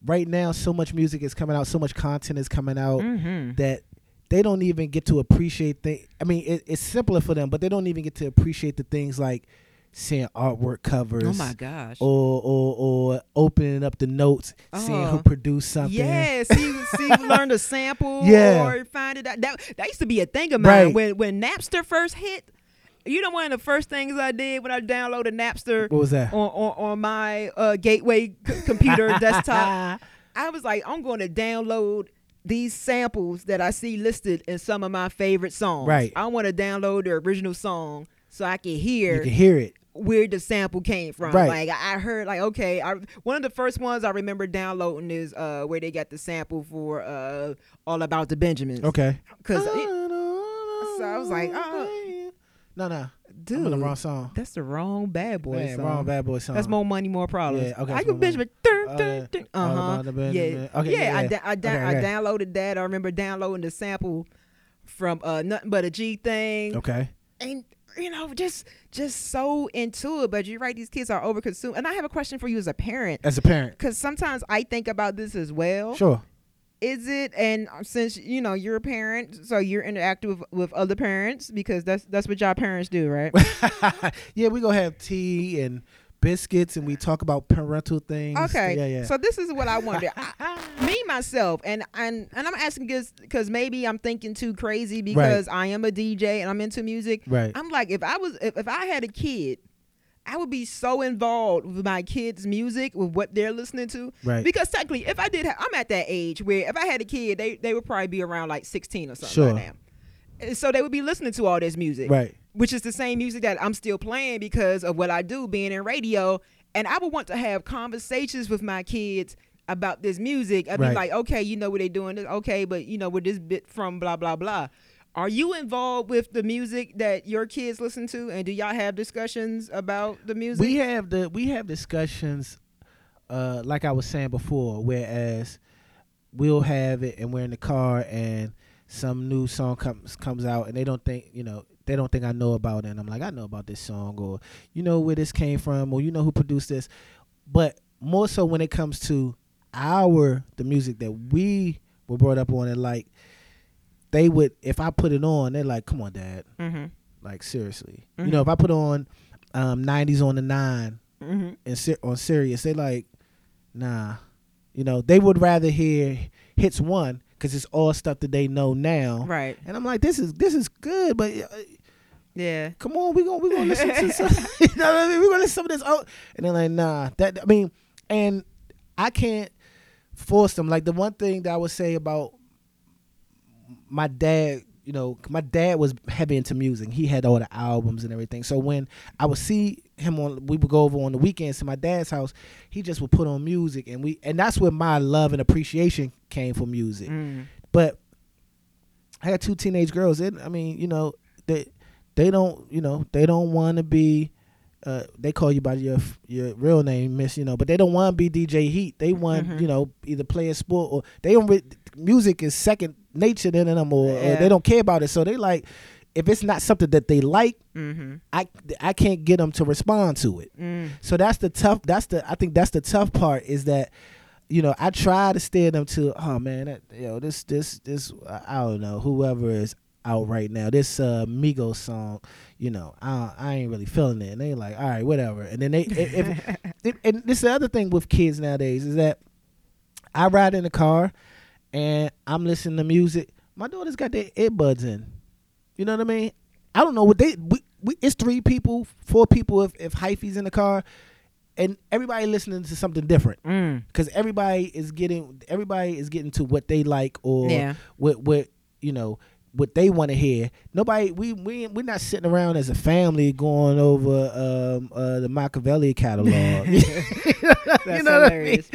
right now so much music is coming out, so much content is coming out Mm-hmm. that they don't even get to appreciate the I mean, it, it's simpler for them, but they don't even get to appreciate the things like seeing artwork covers. Oh my gosh. Or, or or opening up the notes, seeing who Oh. produced something. Yeah, see, see, learn to sample Yeah. or find it out. That, that used to be a thing of mine Right. when when Napster first hit. You know, one of the first things I did when I downloaded Napster What was that? on on, on my uh, gateway c- computer desktop, I was like, I'm going to download these samples that I see listed in some of my favorite songs. Right. I want to download the original song so I can hear. you can hear it. where the sample came from. Right. Like I I heard like okay, I one of the first ones I remember downloading is uh where they got the sample for uh All About the Benjamins. Okay. Cuz so I was like, oh. No, no, dude, I'm the wrong song. that's the wrong bad boy Man, song. wrong bad boy song. That's more money, more problems. Yeah, okay, I can bitch. Oh, yeah. Uh All huh. Yeah. Okay, yeah. yeah, I, da- I, da- Okay, I okay. downloaded that. I remember downloading the sample from uh nothing but a G thing. Okay. and you know just just so into it but you're right these kids are overconsumed and i have a question for you as a parent As a parent. because sometimes i think about this as well Sure. Is it and uh, since you know you're a parent so you're interactive with, with other parents because that's that's what y'all parents do right yeah, we gonna have tea and biscuits, and we talk about parental things. okay Yeah, yeah. so this is what i wonder I, me myself and and and i'm asking this because maybe i'm thinking too crazy because i am a dj and i'm into music right. I'm like, if I was, if, if I had a kid, I would be so involved with my kids' music, with what they're listening to. Right. Because technically, if I did, ha- I'm at that age where if I had a kid, they they would probably be around like 16 or something Sure. by now. And so they would be listening to all this music, Right. which is the same music that I'm still playing because of what I do, being in radio. And I would want to have conversations with my kids about this music. I'd be like, okay, you know what they're doing, okay, but you know where this bit from, blah blah blah. Are you involved with the music that your kids listen to, and do y'all have discussions about the music? we have the we have discussions uh like i was saying before whereas we'll have it and we're in the car and some new song comes comes out and they don't think you know they don't think i know about it. And i'm like i know about this song or you know where this came from or you know who produced this. But more so when it comes to our the music that we were brought up on and like they would if i put it on they're like come on dad mm-hmm. like seriously Mhm. you know if i put on um 90s on the 9 Mm-hmm. and ser- on Sirius they like nah you know they would rather hear hits one because it's all stuff that they know now Right. and i'm like this is this is good but uh, Yeah. come on we gonna we gonna listen to some you know what i mean we gonna listen to this oh and they're like nah that i mean and i can't force them like the one thing that i would say about my dad you know my dad was heavy into music he had all the albums and everything so when i would see him on we would go over on the weekends to my dad's house he just would put on music and we and that's where my love and appreciation came for music Mm. but I had two teenage girls. And I mean, you know, they they don't, you know, they don't want to be. Uh, they call you by your your real name, Miss. You know, but they don't want to be DJ Heat. They want, Mhm. you know, either play a sport or they don't. Re- music is second nature to them, or, or they don't care about it. So they like, if it's not something that they like, Mm-hmm. I I can't get them to respond to it. Mm. So that's the tough. That's the I think that's the tough part is that, you know, I try to steer them to. Oh man, that, yo, this this this I don't know whoever is out right now. This uh Migos song, you know, I I ain't really feeling it, and they like, all right, whatever. And then they if, if and this is the other thing with kids nowadays is that I ride in the car and I'm listening to music. My daughter's got their earbuds in. You know what I mean? I don't know what they. We, we, it's three people, four people if if hyphy's in the car, and everybody listening to something different Mm. because everybody is getting everybody is getting to what they like or Yeah. what what you know what they want to hear. Nobody we we we're not sitting around as a family going over um uh the Makaveli catalog. That's You know what I mean? hilarious.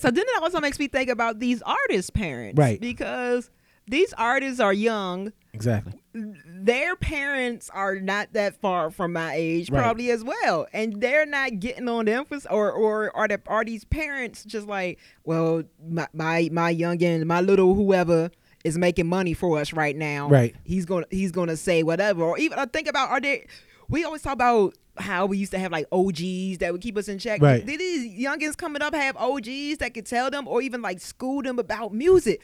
so then that also makes me think about these artist parents, Right. Because these artists are young. exactly. Their parents are not that far from my age, Right. probably as well, and they're not getting on the emphasis. Or, or are the are these parents just like, well, my my my youngin, my little whoever is making money for us right now, Right. He's gonna he's gonna say whatever. Or even I think about are they? We always talk about how we used to have like OGs that would keep us in check. Right. Did these youngins coming up have OGs that could tell them or even like school them about music?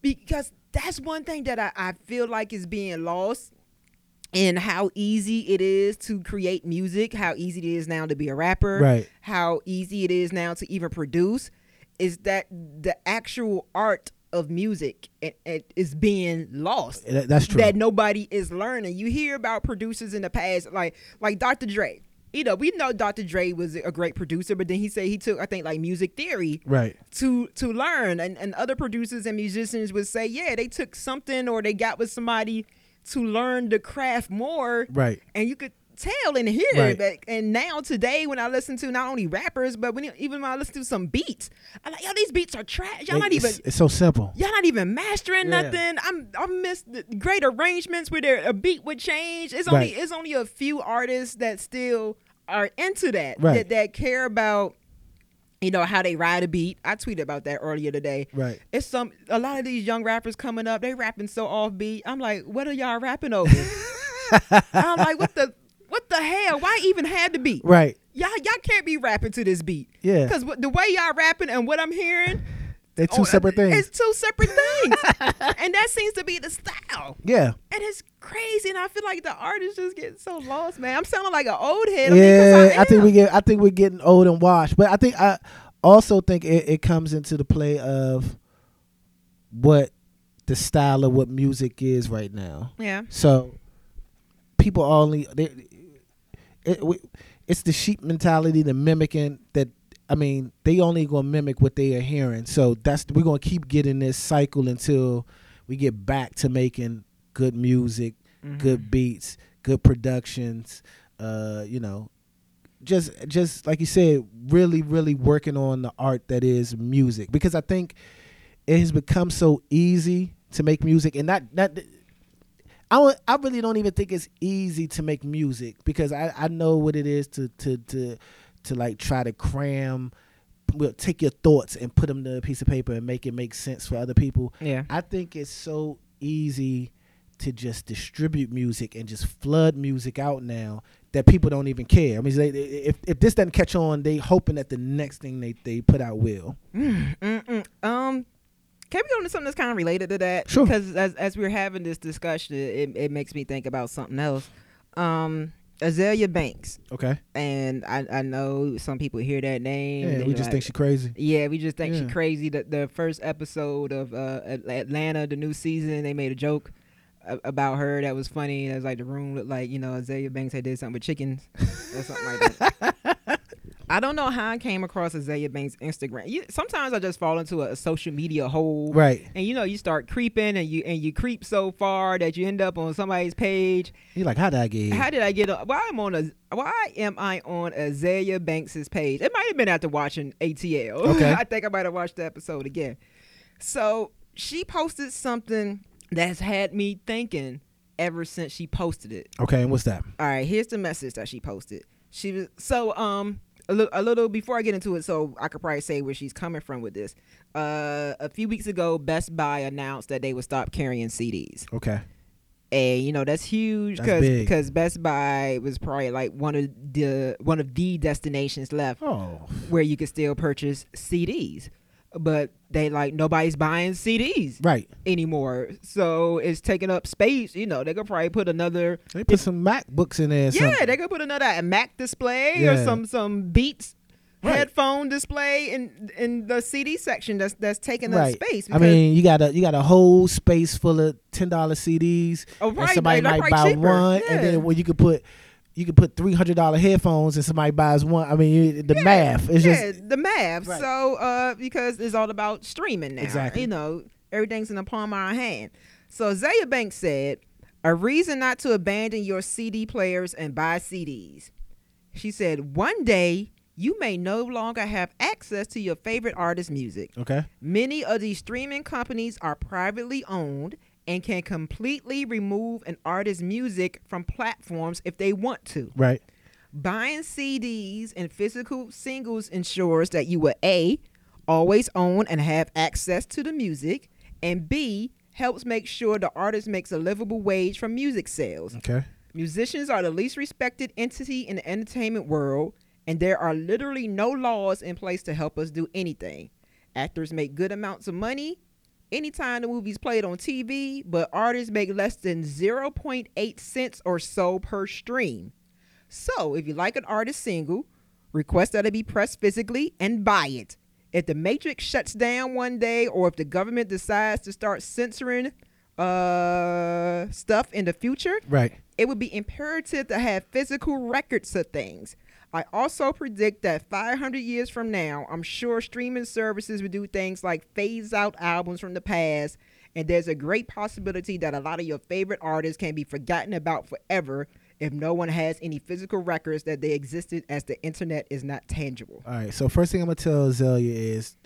Because that's one thing that I, I feel like is being lost in how easy it is to create music, how easy it is now to be a rapper, Right. how easy it is now to even produce, is that the actual art of music it is being lost That- That's true. that nobody is learning. You hear about producers in the past, like like Dr. Dre. You know, we know Dr. Dre was a great producer, but then he said he took, I think, like music theory right. to to learn, and and other producers and musicians would say, yeah, they took something or they got with somebody to learn the craft more, Right. and you could tell and hear Right. it. And now today, when I listen to not only rappers, but when even when I listen to some beats, I'm like, yo, these beats are trash. Y'all not it's, even it's so simple. y'all not even mastering Yeah. nothing. I'm I miss the great arrangements where there a beat would change. It's only Right. it's only a few artists that still are into that Right. that that care about you know how they ride a beat. I tweeted about that earlier today. Right. It's some a lot of these young rappers coming up. They rapping so offbeat. I'm like, what are y'all rapping over? I'm like, what the what the hell? Why even had to beat? Right. Y'all y'all can't be rapping to this beat. Yeah. Because the way y'all rapping and what I'm hearing, They're two Oh, separate things. It's two separate things, and that seems to be the style. yeah. And it's crazy, and I feel like the artists just get so lost, man. I'm sounding like an old head. I mean, 'cause Yeah, I, I, think we get. I think we're getting old and washed. But I think I also think it, it comes into the play of what the style of what music is right now. Yeah, So people only they, it, we- it's the sheep mentality, the mimicking that. I mean, they only gonna mimic what they are hearing. So that's we're gonna keep getting this cycle until we get back to making good music, good beats, good productions. Uh, you know, just just like you said, really, really working on the art that is music because I think it has become so easy to make music and not not I I really don't even think it's easy to make music because I, I know what it is to to to to like try to cram well take your thoughts and put them to a piece of paper and make it make sense for other people. yeah, I think it's so easy to just distribute music and just flood music out now that people don't even care. I mean, they, if if this doesn't catch on, they hoping that the next thing they, they put out will. Mm-mm. Um, can we go into something that's kind of related to that? Sure. Because as as we're having this discussion, it, it makes me think about something else. Um, Azealia Banks, Okay. and I I know some people hear that name. Yeah, and we just like- think she crazy. Yeah, we just think Yeah. she crazy. The the first episode of uh, Atlanta, the new season, they made a joke about her that was funny. It was like the room looked like you know Azealia Banks had did something with chickens or something like that. I don't know how I came across Azealia Banks' Instagram. You, sometimes I just fall into a, a social media hole, Right. and you know you start creeping and you and you creep so far that you end up on somebody's page. You're like, how did I get? How did I get? A, why am on a? Why am I on Azealia Banks's page? It might have been after watching ATL. Okay. I think I might have watched the episode again. So she posted something that's had me thinking ever since she posted it. okay, and what's that? All right, here's the message that she posted. She was so um a little, a little before I get into it, so I could probably say where she's coming from with this. Uh, a few weeks ago, Best Buy announced that they would stop carrying CDs Okay. and you know that's huge because because Best Buy was probably like one of the one of the destinations left Oh. where you could still purchase CDs, but they like nobody's buying CDs Right. anymore, so it's taking up space. You know they could probably put another They put some MacBooks in there. yeah they could put another Mac display or some some Beats. Right. Headphone display in in the CD section that's that's taking up space. I mean, you got a you got a whole space full of ten dollar CDs. Oh, and right, somebody might buy cheaper. one, and then well, you could put you could put three hundred dollar headphones, and somebody buys one. I mean, the math is yeah, just the math. Right. So uh, because it's all about streaming now. Exactly. You know, everything's in the palm of our hand. So Azealia Banks said, a reason not to abandon your CD players and buy CDs. She said, one day you may no longer have access to your favorite artist's music. okay. Many of these streaming companies are privately owned and can completely remove an artist's music from platforms if they want to. Right. Buying CDs and physical singles ensures that you will A, always own and have access to the music, and B, helps make sure the artist makes a livable wage from music sales. Okay. Musicians are the least respected entity in the entertainment world, and there are literally no laws in place to help us do anything. Actors make good amounts of money anytime the movie's played on TV, but artists make less than 0.8 cents or so per stream. So, if you like an artist single, request that it be pressed physically and buy it. If the Matrix shuts down one day, or if the government decides to start censoring uh, stuff in the future, Right. it would be imperative to have physical records of things. I also predict that 500 years from now, I'm sure streaming services will do things like phase out albums from the past, and there's a great possibility that a lot of your favorite artists can be forgotten about forever if no one has any physical records that they existed as the internet is not tangible. All right. So first thing I'm gonna tell Azealia is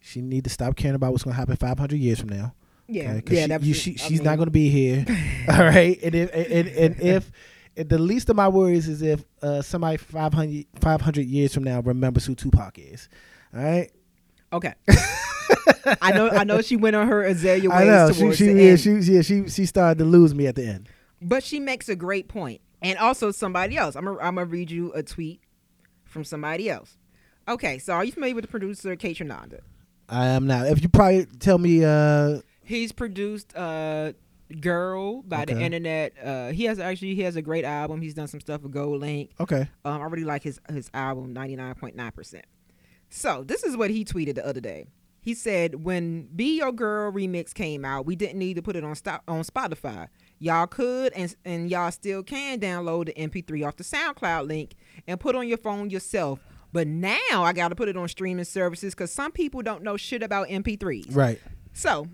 she need to stop caring about what's gonna happen 500 years from now. Yeah, Okay, yeah, she, you- she- I she's mean- not going to be here. all right, and if and, and if and the least of my worries is if uh, somebody 500, 500 years from now remembers who Tupac is. All right, Okay. I know. I know she went on her Azealia ways I know she she yeah, end. she yeah she she started to lose me at the end. But she makes a great point. And also somebody else. I'm gonna I'm gonna read you a tweet from somebody else. Okay, so are you familiar with the producer Kaytranada? I am now. If you probably tell me, uh, He's produced uh Girl by the internet. Uh he has actually he has a great album. He's done some stuff with GoldLink. okay, Um I really like his his album 99.9%. So, this is what he tweeted the other day. He said, "When Be Your Girl remix came out, we didn't need to put it on stop on Spotify. Y'all could and and y'all still can download the MP3 off the SoundCloud link and put on your phone yourself. But now I got to put it on streaming services because some people don't know shit about MP3s. right, So,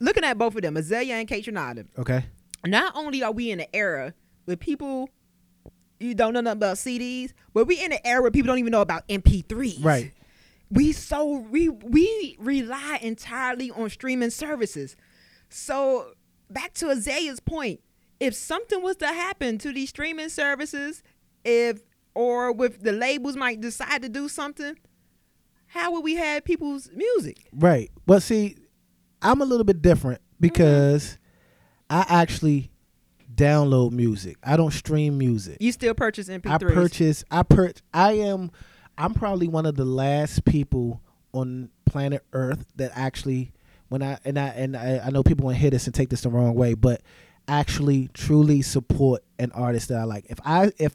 looking at both of them, Azealia and Kaytranada, okay, not only are we in an era where people you don't know nothing about CDs, but we in an era where people don't even know about MP3s. right, We so we we rely entirely on streaming services. So back to Azealia's point, if something was to happen to these streaming services, if or with the labels might decide to do something, how would we have people's music? right. But see, I'm a little bit different because I actually download music. I don't stream music. You still purchase MP3s? I purchase. I per. I am. I'm probably one of the last people on planet Earth that actually, when I and I and I, I know people want to hear this and take this the wrong way, but actually truly support an artist that I like. If I if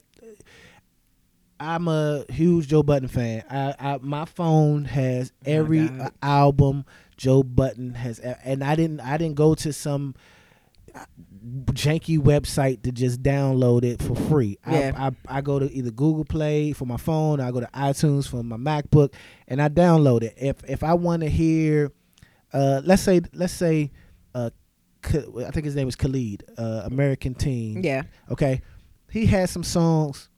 I'm a huge Joe Budden fan. I, I my phone has every God. uh, album Joe Budden has, and I didn't I didn't go to some janky website to just download it for free. Yeah. I, I I go to either Google Play for my phone, I go to iTunes for my MacBook, and I download it. If if I want to hear, uh, let's say let's say, uh, I think his name was Khalid, uh, American Teen. Yeah. Okay, he has some songs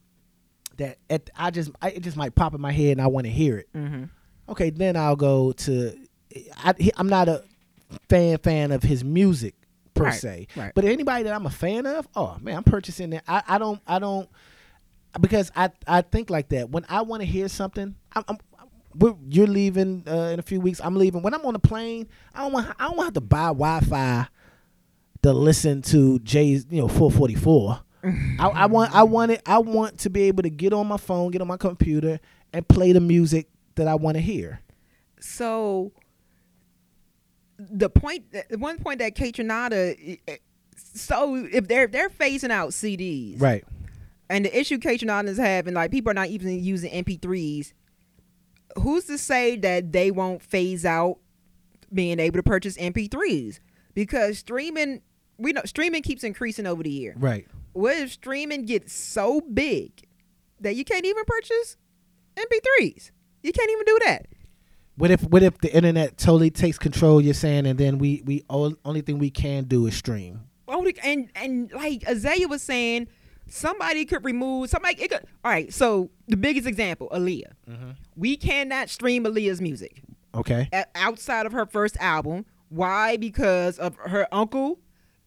that at, I just I, it just might pop in my head and I want to hear it. Mm-hmm. Okay, then I'll go to. I, he, I'm not a fan fan of his music per Right, se, right. but anybody that I'm a fan of, oh man, I'm purchasing that. I, I don't I don't because I I think like that when I want to hear something. I'm, I'm we're, you're leaving uh, in a few weeks. I'm leaving. When I'm on the plane, I don't want I don't want to have to buy Wi-Fi to listen to Jay's you know 444. I, I want I want it I want to be able to get on my phone, get on my computer, and play the music that I want to hear. So the point, the one point that Kate eh, so if they're they're phasing out CDs, Right. and the issue Kate is having, like people are not even using MP3s. Who's to say that they won't phase out being able to purchase MP3s? Because streaming, we know streaming keeps increasing over the year. Right. What if streaming gets so big that you can't even purchase MP3s? You can't even do that. What if what if the internet totally takes control? You're saying, and then we we all, only thing we can do is stream. Only and and like Azealia was saying, somebody could remove somebody. It could, all right, so the biggest example, Aaliyah. Mm-hmm. We cannot stream Aaliyah's music Okay. a- outside of her first album. Why? Because of her uncle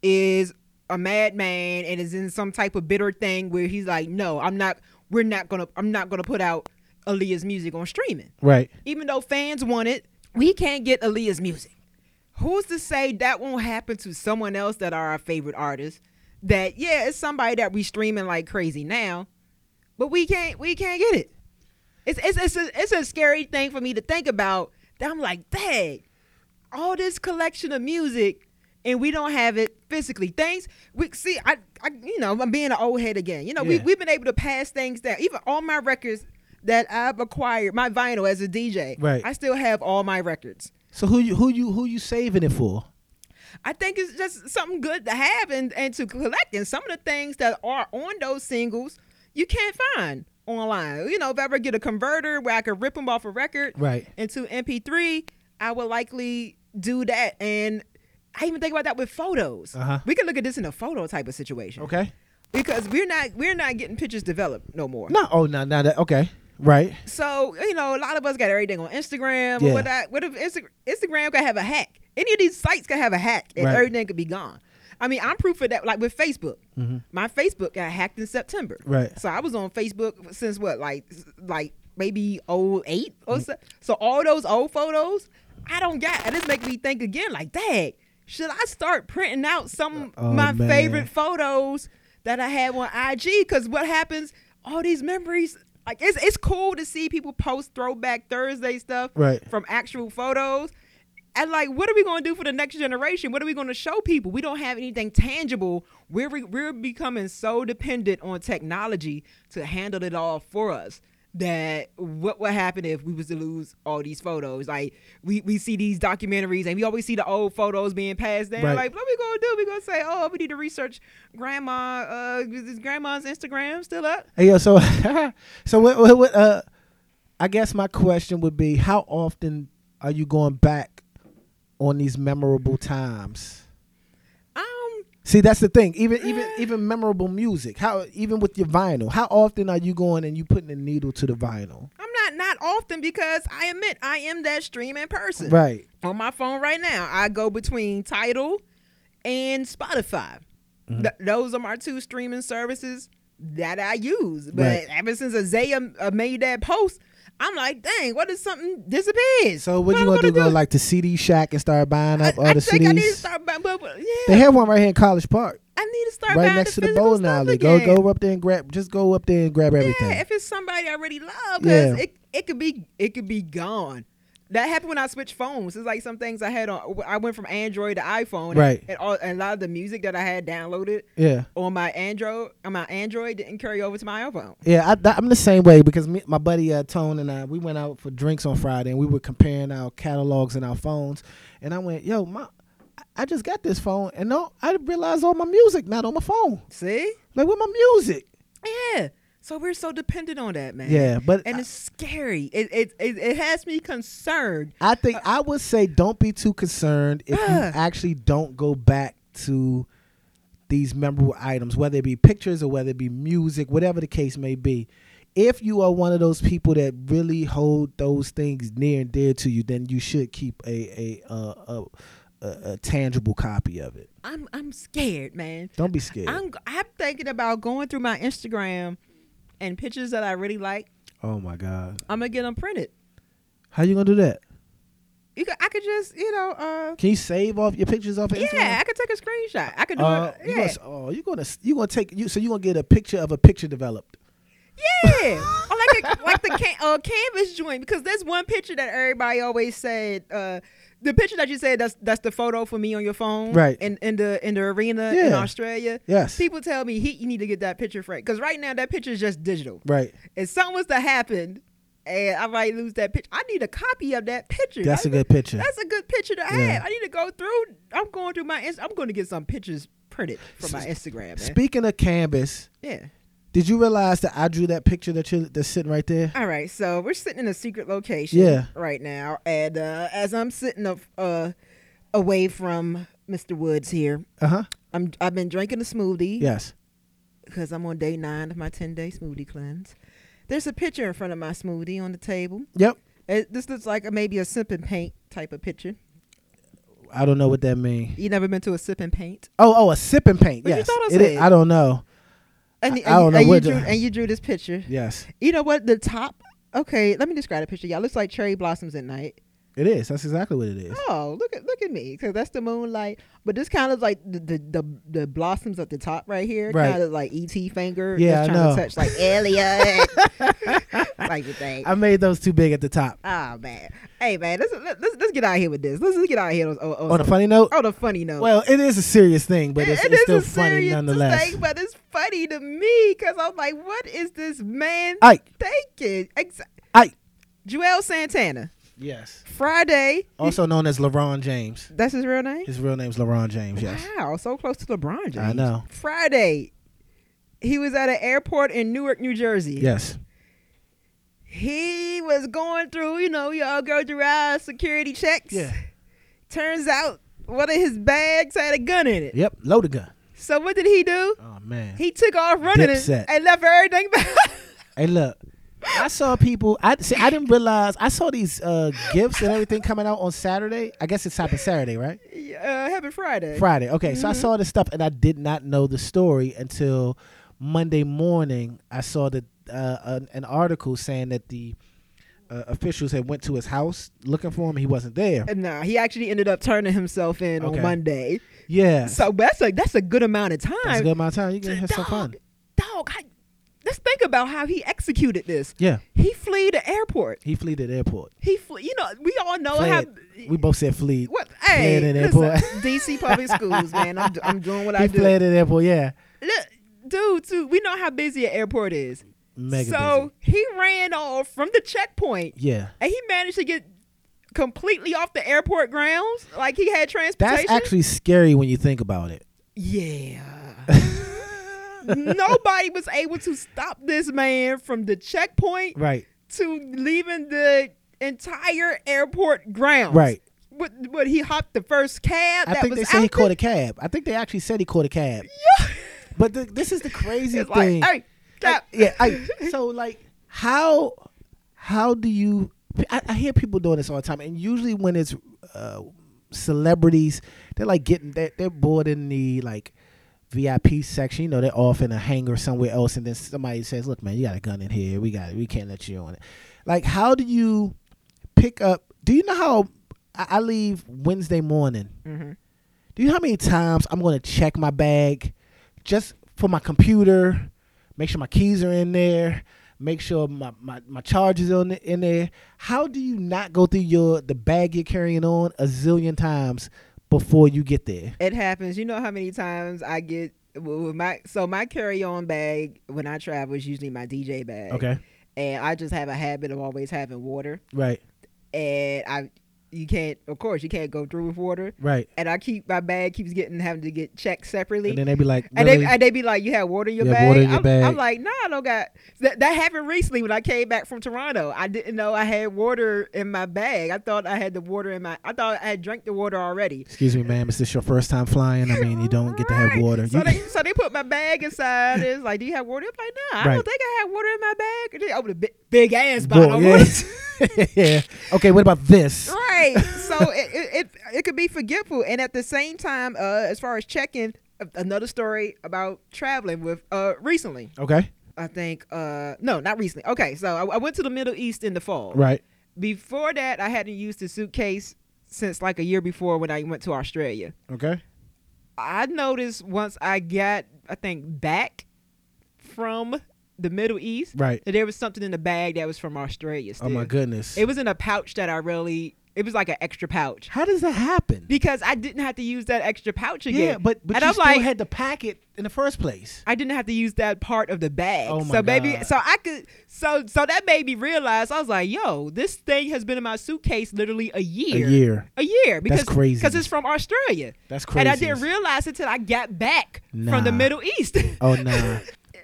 is a madman and is in some type of bitter thing where he's like, no, I'm not. We're not gonna. I'm not gonna put out Aaliyah's music on streaming. Right. Even though fans want it, we can't get Aaliyah's music. Who's to say that won't happen to someone else that are our favorite artists? that yeah, it's somebody that we streaming like crazy now, but we can't we can't get it. It's it's it's a, it's a scary thing for me to think about. That I'm like, dang, all this collection of music and we don't have it physically. Things we see, I, I you know, I'm being an old head again. You know, we we've been able to pass things down. Even all my records that I've acquired, my vinyl as a DJ, Right. I still have all my records. So who you who you who you saving it for? I think it's just something good to have and, and to collect. And some of the things that are on those singles, you can't find online. You know, if I ever get a converter where I could rip them off a record Right. into MP3, I would likely do that. And I even think about that with photos. Uh-huh. We can look at this in a photo type of situation. Okay. Because we're not we're not getting pictures developed no more. No. Oh, no. No. That. Okay. Right. So you know, a lot of us got everything on Instagram. Yeah. Or what? I, what if Insta- Instagram could have a hack? Any of these sites could have a hack, and Right. everything could be gone. I mean, I'm proof of that. Like with Facebook, Mhm. my Facebook got hacked in September. Right. So I was on Facebook since what, like, like maybe 08 Mm-hmm. or so. So all those old photos, I don't got. And this make me think again, like, dang, should I start printing out some Oh, my man. favorite photos that I had on IG? Because what happens? All these memories. Like it's it's cool to see people post throwback Thursday stuff Right. from actual photos. And like, what are we going to do for the next generation? What are we going to show people? We don't have anything tangible. We're we're becoming so dependent on technology to handle it all for us. That what would happen if we was to lose all these photos? Like we, we see these documentaries and we always see the old photos being passed down. Right. Like what we gonna do? We gonna say, oh, we need to research grandma. Uh, is grandma's Instagram still up? Hey, yo, so so what, what, what uh I guess my question would be how often are you going back on these memorable times? See, that's the thing. Even even even memorable music. How even with your vinyl, how often are you going and you putting the needle to the vinyl? I'm not not often because I admit I am that streaming person. Right. on my phone right now. I go between Tidal and Spotify. Mm-hmm. Th- those are my two streaming services that I use. But Right. ever since Isaiah uh, made that post, I'm like, dang, what if something disappears? So what, you am gonna do? Go like the CD shack and start buying I, up all I the think I need to start buying. But, but, yeah, They have one right here in College Park, I need to start right buying next the to the bowling alley. Go again. go up there and grab. Just go up there and grab everything. Yeah, if it's somebody I already love, because Yeah. it, it could be it could be gone. That happened when I switched phones. It's like some things I had on. I went from Android to iPhone, Right. And, all, and a lot of the music that I had downloaded yeah. on my Android, on my Android didn't carry over to my iPhone. Yeah, I, I'm the same way because me, my buddy uh, Tone and I, we went out for drinks on Friday and we were comparing our catalogs and our phones. And I went, yo, my, I- I just got this phone and no, I realized all my music not on my phone. See? Like, with my music? Yeah. So we're so dependent on that, man. Yeah, but And I- it's scary. It it it, it has me concerned. I think I would say don't be too concerned if you Uh. actually don't go back to these memorable items, whether it be pictures or whether it be music, whatever the case may be. If you are one of those people that really hold those things near and dear to you, then you should keep a a a, a, a, a tangible copy of it. I'm I'm scared, man. Don't be scared. I'm I'm thinking about going through my Instagram and pictures that I really like. oh my god, I'm gonna get them printed. how you gonna do that? You could, I could just, you know, uh, Can you save off your pictures off of Instagram? yeah, I could take a screenshot. I could do Uh, it. you Yeah, gonna, oh, you gonna you gonna take you so you gonna get a picture of a picture developed. Yeah. or like a, like the can, uh, canvas joint because there's one picture that everybody always said. Uh, the picture that you said that's that's the photo for me on your phone, Right. In in the in the arena in Australia. Yes. People tell me he you need to get that picture framed because right now that picture is just digital. Right. If something was to happen and I might lose that picture, I need a copy of that picture. That's a I- good picture. That's a good picture to Yeah. have. I need to go through. I'm going through my. I'm going to get some pictures printed for my Instagram. Man. Speaking of canvas, yeah. Did you realize that I drew that picture that you that's sitting right there? All right. So we're sitting in a secret location. Yeah. Right now, and uh, as I'm sitting up, uh, away from Mr. Woodz here, Uh huh. I'm I've been drinking a smoothie. Yes. because I'm on day nine of my 10 day smoothie cleanse. There's a picture in front of my smoothie on the table. Yep. It, this looks like a, maybe a sip and paint type of picture. I don't know what that means. You never been to a sip and paint? Oh, oh, a sip and paint. What you yes. It is- I don't know. And, and, I don't you- know and what you drew, and you drew this picture. Yes. You know what? The top. Okay, let me describe the picture. Y'all looks like cherry blossoms at night. It is. That's exactly what it is. Oh, look at look at me, because that's the moonlight. But this kind of like the, the the the blossoms at the top right here, Right. kind of like ET finger. Yeah, just I know. to touch like Elliot, like the thing. I made those too big at the top. Oh man, hey man, let's let's, let's get out of here with this. Let's, let's get out of here on, on, On a funny note, on a funny note. well, it is a serious thing, but it's, it it's is still a funny nonetheless. thing, but it's funny to me because I'm like, what is this man Ike, thinking? Exa- Ike. Joel Santana, Yes. Friday. Also known as LeBron James. That's his real name. His real name's LeBron James. Yes. Wow, so close to LeBron James. I know. Friday, he was at an airport in Newark, New Jersey. Yes. He was going through, you know, y'all go through our security checks. Yeah. Turns out one of his bags had a gun in it. Yep. loaded gun. So what did he do? Oh man. He took off running and, and left everything behind. Hey, look. I saw people. I see. I didn't realize. I saw these uh, gifts and everything coming out on Saturday. I guess it's happened Saturday, right? uh, happy Friday. Friday. Okay, so I saw this stuff and I did not know the story until Monday morning. I saw that uh, an, an article saying that the uh, officials had went to his house looking for him. He wasn't there. Nah, he actually ended up turning himself in Okay. on Monday. Yeah, So that's a that's a good amount of time. that's a good amount of time. You can have some dog, fun. Dog, I, let's think about how he executed this. Yeah, He flee the airport. he fled at the airport. He flee. You know, we all know Fled. how. We both said fled. What? Hey, Fled the listen, airport. DC public schools, man. I'm, I'm doing what I He do. fled at the airport. Yeah, Look, dude, too. We know how busy an airport is. Mega so he ran off from the checkpoint. Yeah, and he managed to get completely off the airport grounds. Like he had transportation. that's actually scary when you think about it. yeah. Nobody was able to stop this man from the checkpoint Right, to leaving the entire airport grounds. right. What? What? He hopped the first cab. I think they said he caught a cab. I think they actually said he caught a cab. Yeah. But the, this is the crazy It's thing. like, hey, Stop. yeah. I, so like, how how do you? I, I hear people doing this all the time, and usually when it's uh, celebrities, they're like getting they're, they're bored in the like VIP section. You know, they're off in a hangar somewhere else, and then somebody says, "Look, man, you got a gun in here. We got it. we can't let you on it." Like, how do you pick up? Do you know how I, I leave Wednesday morning? hmm Do you know how many times I'm going to check my bag just for my computer, make sure my keys are in there, make sure my, my, my charger's on the, in there? How do you not go through your the bag you're carrying on a zillion times before you get there? It happens. You know how many times I get with my so my carry on bag when I travel is usually my DJ bag. Okay. And I just have a habit of always having water. Right. And I you can't of course you can't go through with water. Right. And I keep my bag keeps getting having to get checked separately. And then they be like, And they, and they be like, "You have water in your You bag." water in your I'm, bag. I'm like, "Nah, I don't got." That, that happened recently when I came back from Toronto. I didn't know I had water in my bag. I thought I had the water in my. I thought I had drank the water already. Excuse me, ma'am. Is this your first time flying? I mean, you don't get to have water. So they so they put my bag inside. It's like, "Do you have water?" I'm like, "Nah, I don't think I have water in my bag." And they open a big, big ass bottle. yeah. yeah. Okay. What about this? right. So it, it it it could be forgetful, and at the same time, uh, as far as checking, another story about traveling with uh recently. Okay. I think uh no, not recently. Okay, so I, I went to the Middle East in the fall. Right. Before that, I hadn't used a suitcase since like a year before when I went to Australia. Okay. I noticed once I got I think back from the Middle East Right. that there was something in the bag that was from Australia. Still. Oh my goodness. It was in a pouch that I really. It was like an extra pouch How does that happen? because I didn't have to use that extra pouch again. Yeah, but but and you I'm still like, had to pack it in the first place. I didn't have to use that part of the bag. Oh my so maybe God. so I could so so that made me realize I was like, yo, this thing has been in my suitcase literally a year. A year. A year because crazy. because it's from Australia. That's crazy. And I didn't realize it until I got back from the Middle East. Oh nah.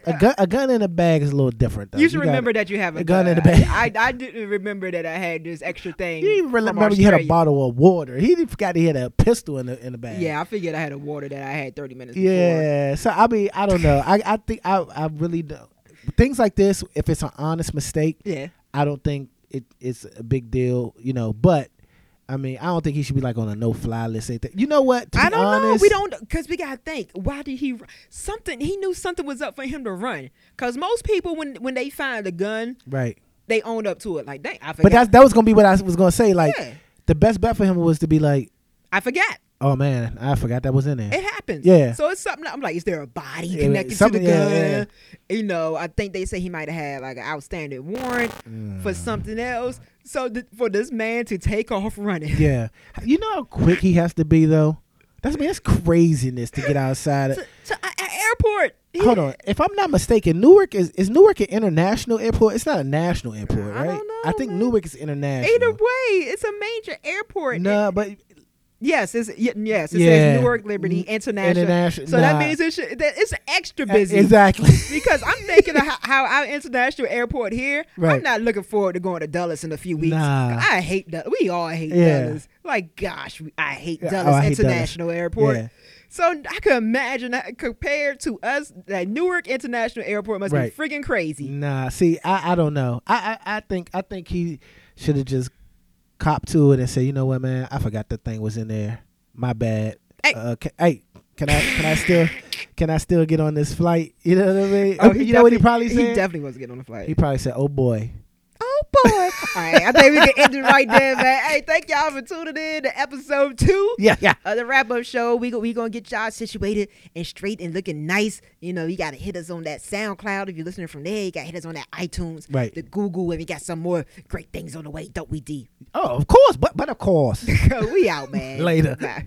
A gun, a gun in a bag is a little different. Though. you should gotta- remember that you have a, a gun in the bag. I, I didn't remember that I had this extra thing. You remember you had a bottle of water. He forgot he had a pistol in the in the bag. Yeah, I figured I had a water that I had 30 minutes before. Yeah. So I mean, I don't know. I I think I I really don't. Things like this, if it's an honest mistake, Yeah. I don't think it, it's a big deal. You know, but. I mean, I don't think he should be like on a no-fly list. Anything. You know what? To I don't know. We don't because we gotta think. Why did he? Something he knew something was up for him to run. Because most people, when when they find a gun, Right. they own up to it. Like, dang, I forgot. But that's that was gonna be what I was gonna say. Like Yeah. the best bet for him was to be like, I forgot. Oh man, I forgot that was in there. It happens. Yeah. So it's something. I'm like, is there a body Yeah, connected to the gun? yeah, You know, I think they say he might have had like an outstanding warrant Mm. for something else. So th- for this man to take off running, Yeah, you know how quick he has to be though. That's man, that's craziness to get outside. Of, to, to a- a airport. He- hold on, if I'm not mistaken, Newark is is Newark an international airport? It's not a national airport, I right? don't know, I think man. Newark is international. Either way, it's a major airport. no, but Yes, it's yes. It Yeah. says Newark Liberty International. international- So that means it should, that it's extra Uh, busy. exactly. because I'm thinking of how, how our international airport here. Right. I'm not looking forward to going to Dulles in a few weeks. Nah. I hate Dulles. We all hate Yeah. Dulles. Like, gosh, we- I hate Dulles oh, I hate Dulles. International Airport. Yeah. So I can imagine that compared to us, that Newark International Airport must Right. be freaking crazy. Nah, see, I, I don't know. I, I, I think I think he should have just copped to it and say, you know what, man, I forgot the thing was in there. My bad. Hey. uh, can, hey, can I can I still can I still get on this flight? You know what I mean? Oh, you know what he probably He definitely wants to get on the flight. He probably said, "Oh boy." Oh boy! All right, I think we can end it right there, man. Hey, thank y'all for tuning in to episode two Yeah, yeah. of the wrap up show. We go, we gonna get y'all situated and straight and looking nice. You know, you gotta hit us on that SoundCloud if you're listening from there. You gotta hit us on that iTunes, Right. The Google, and we got some more great things on the way. Don't we, Dee? Oh, of course, but but of course. we out, man. Later. Bye.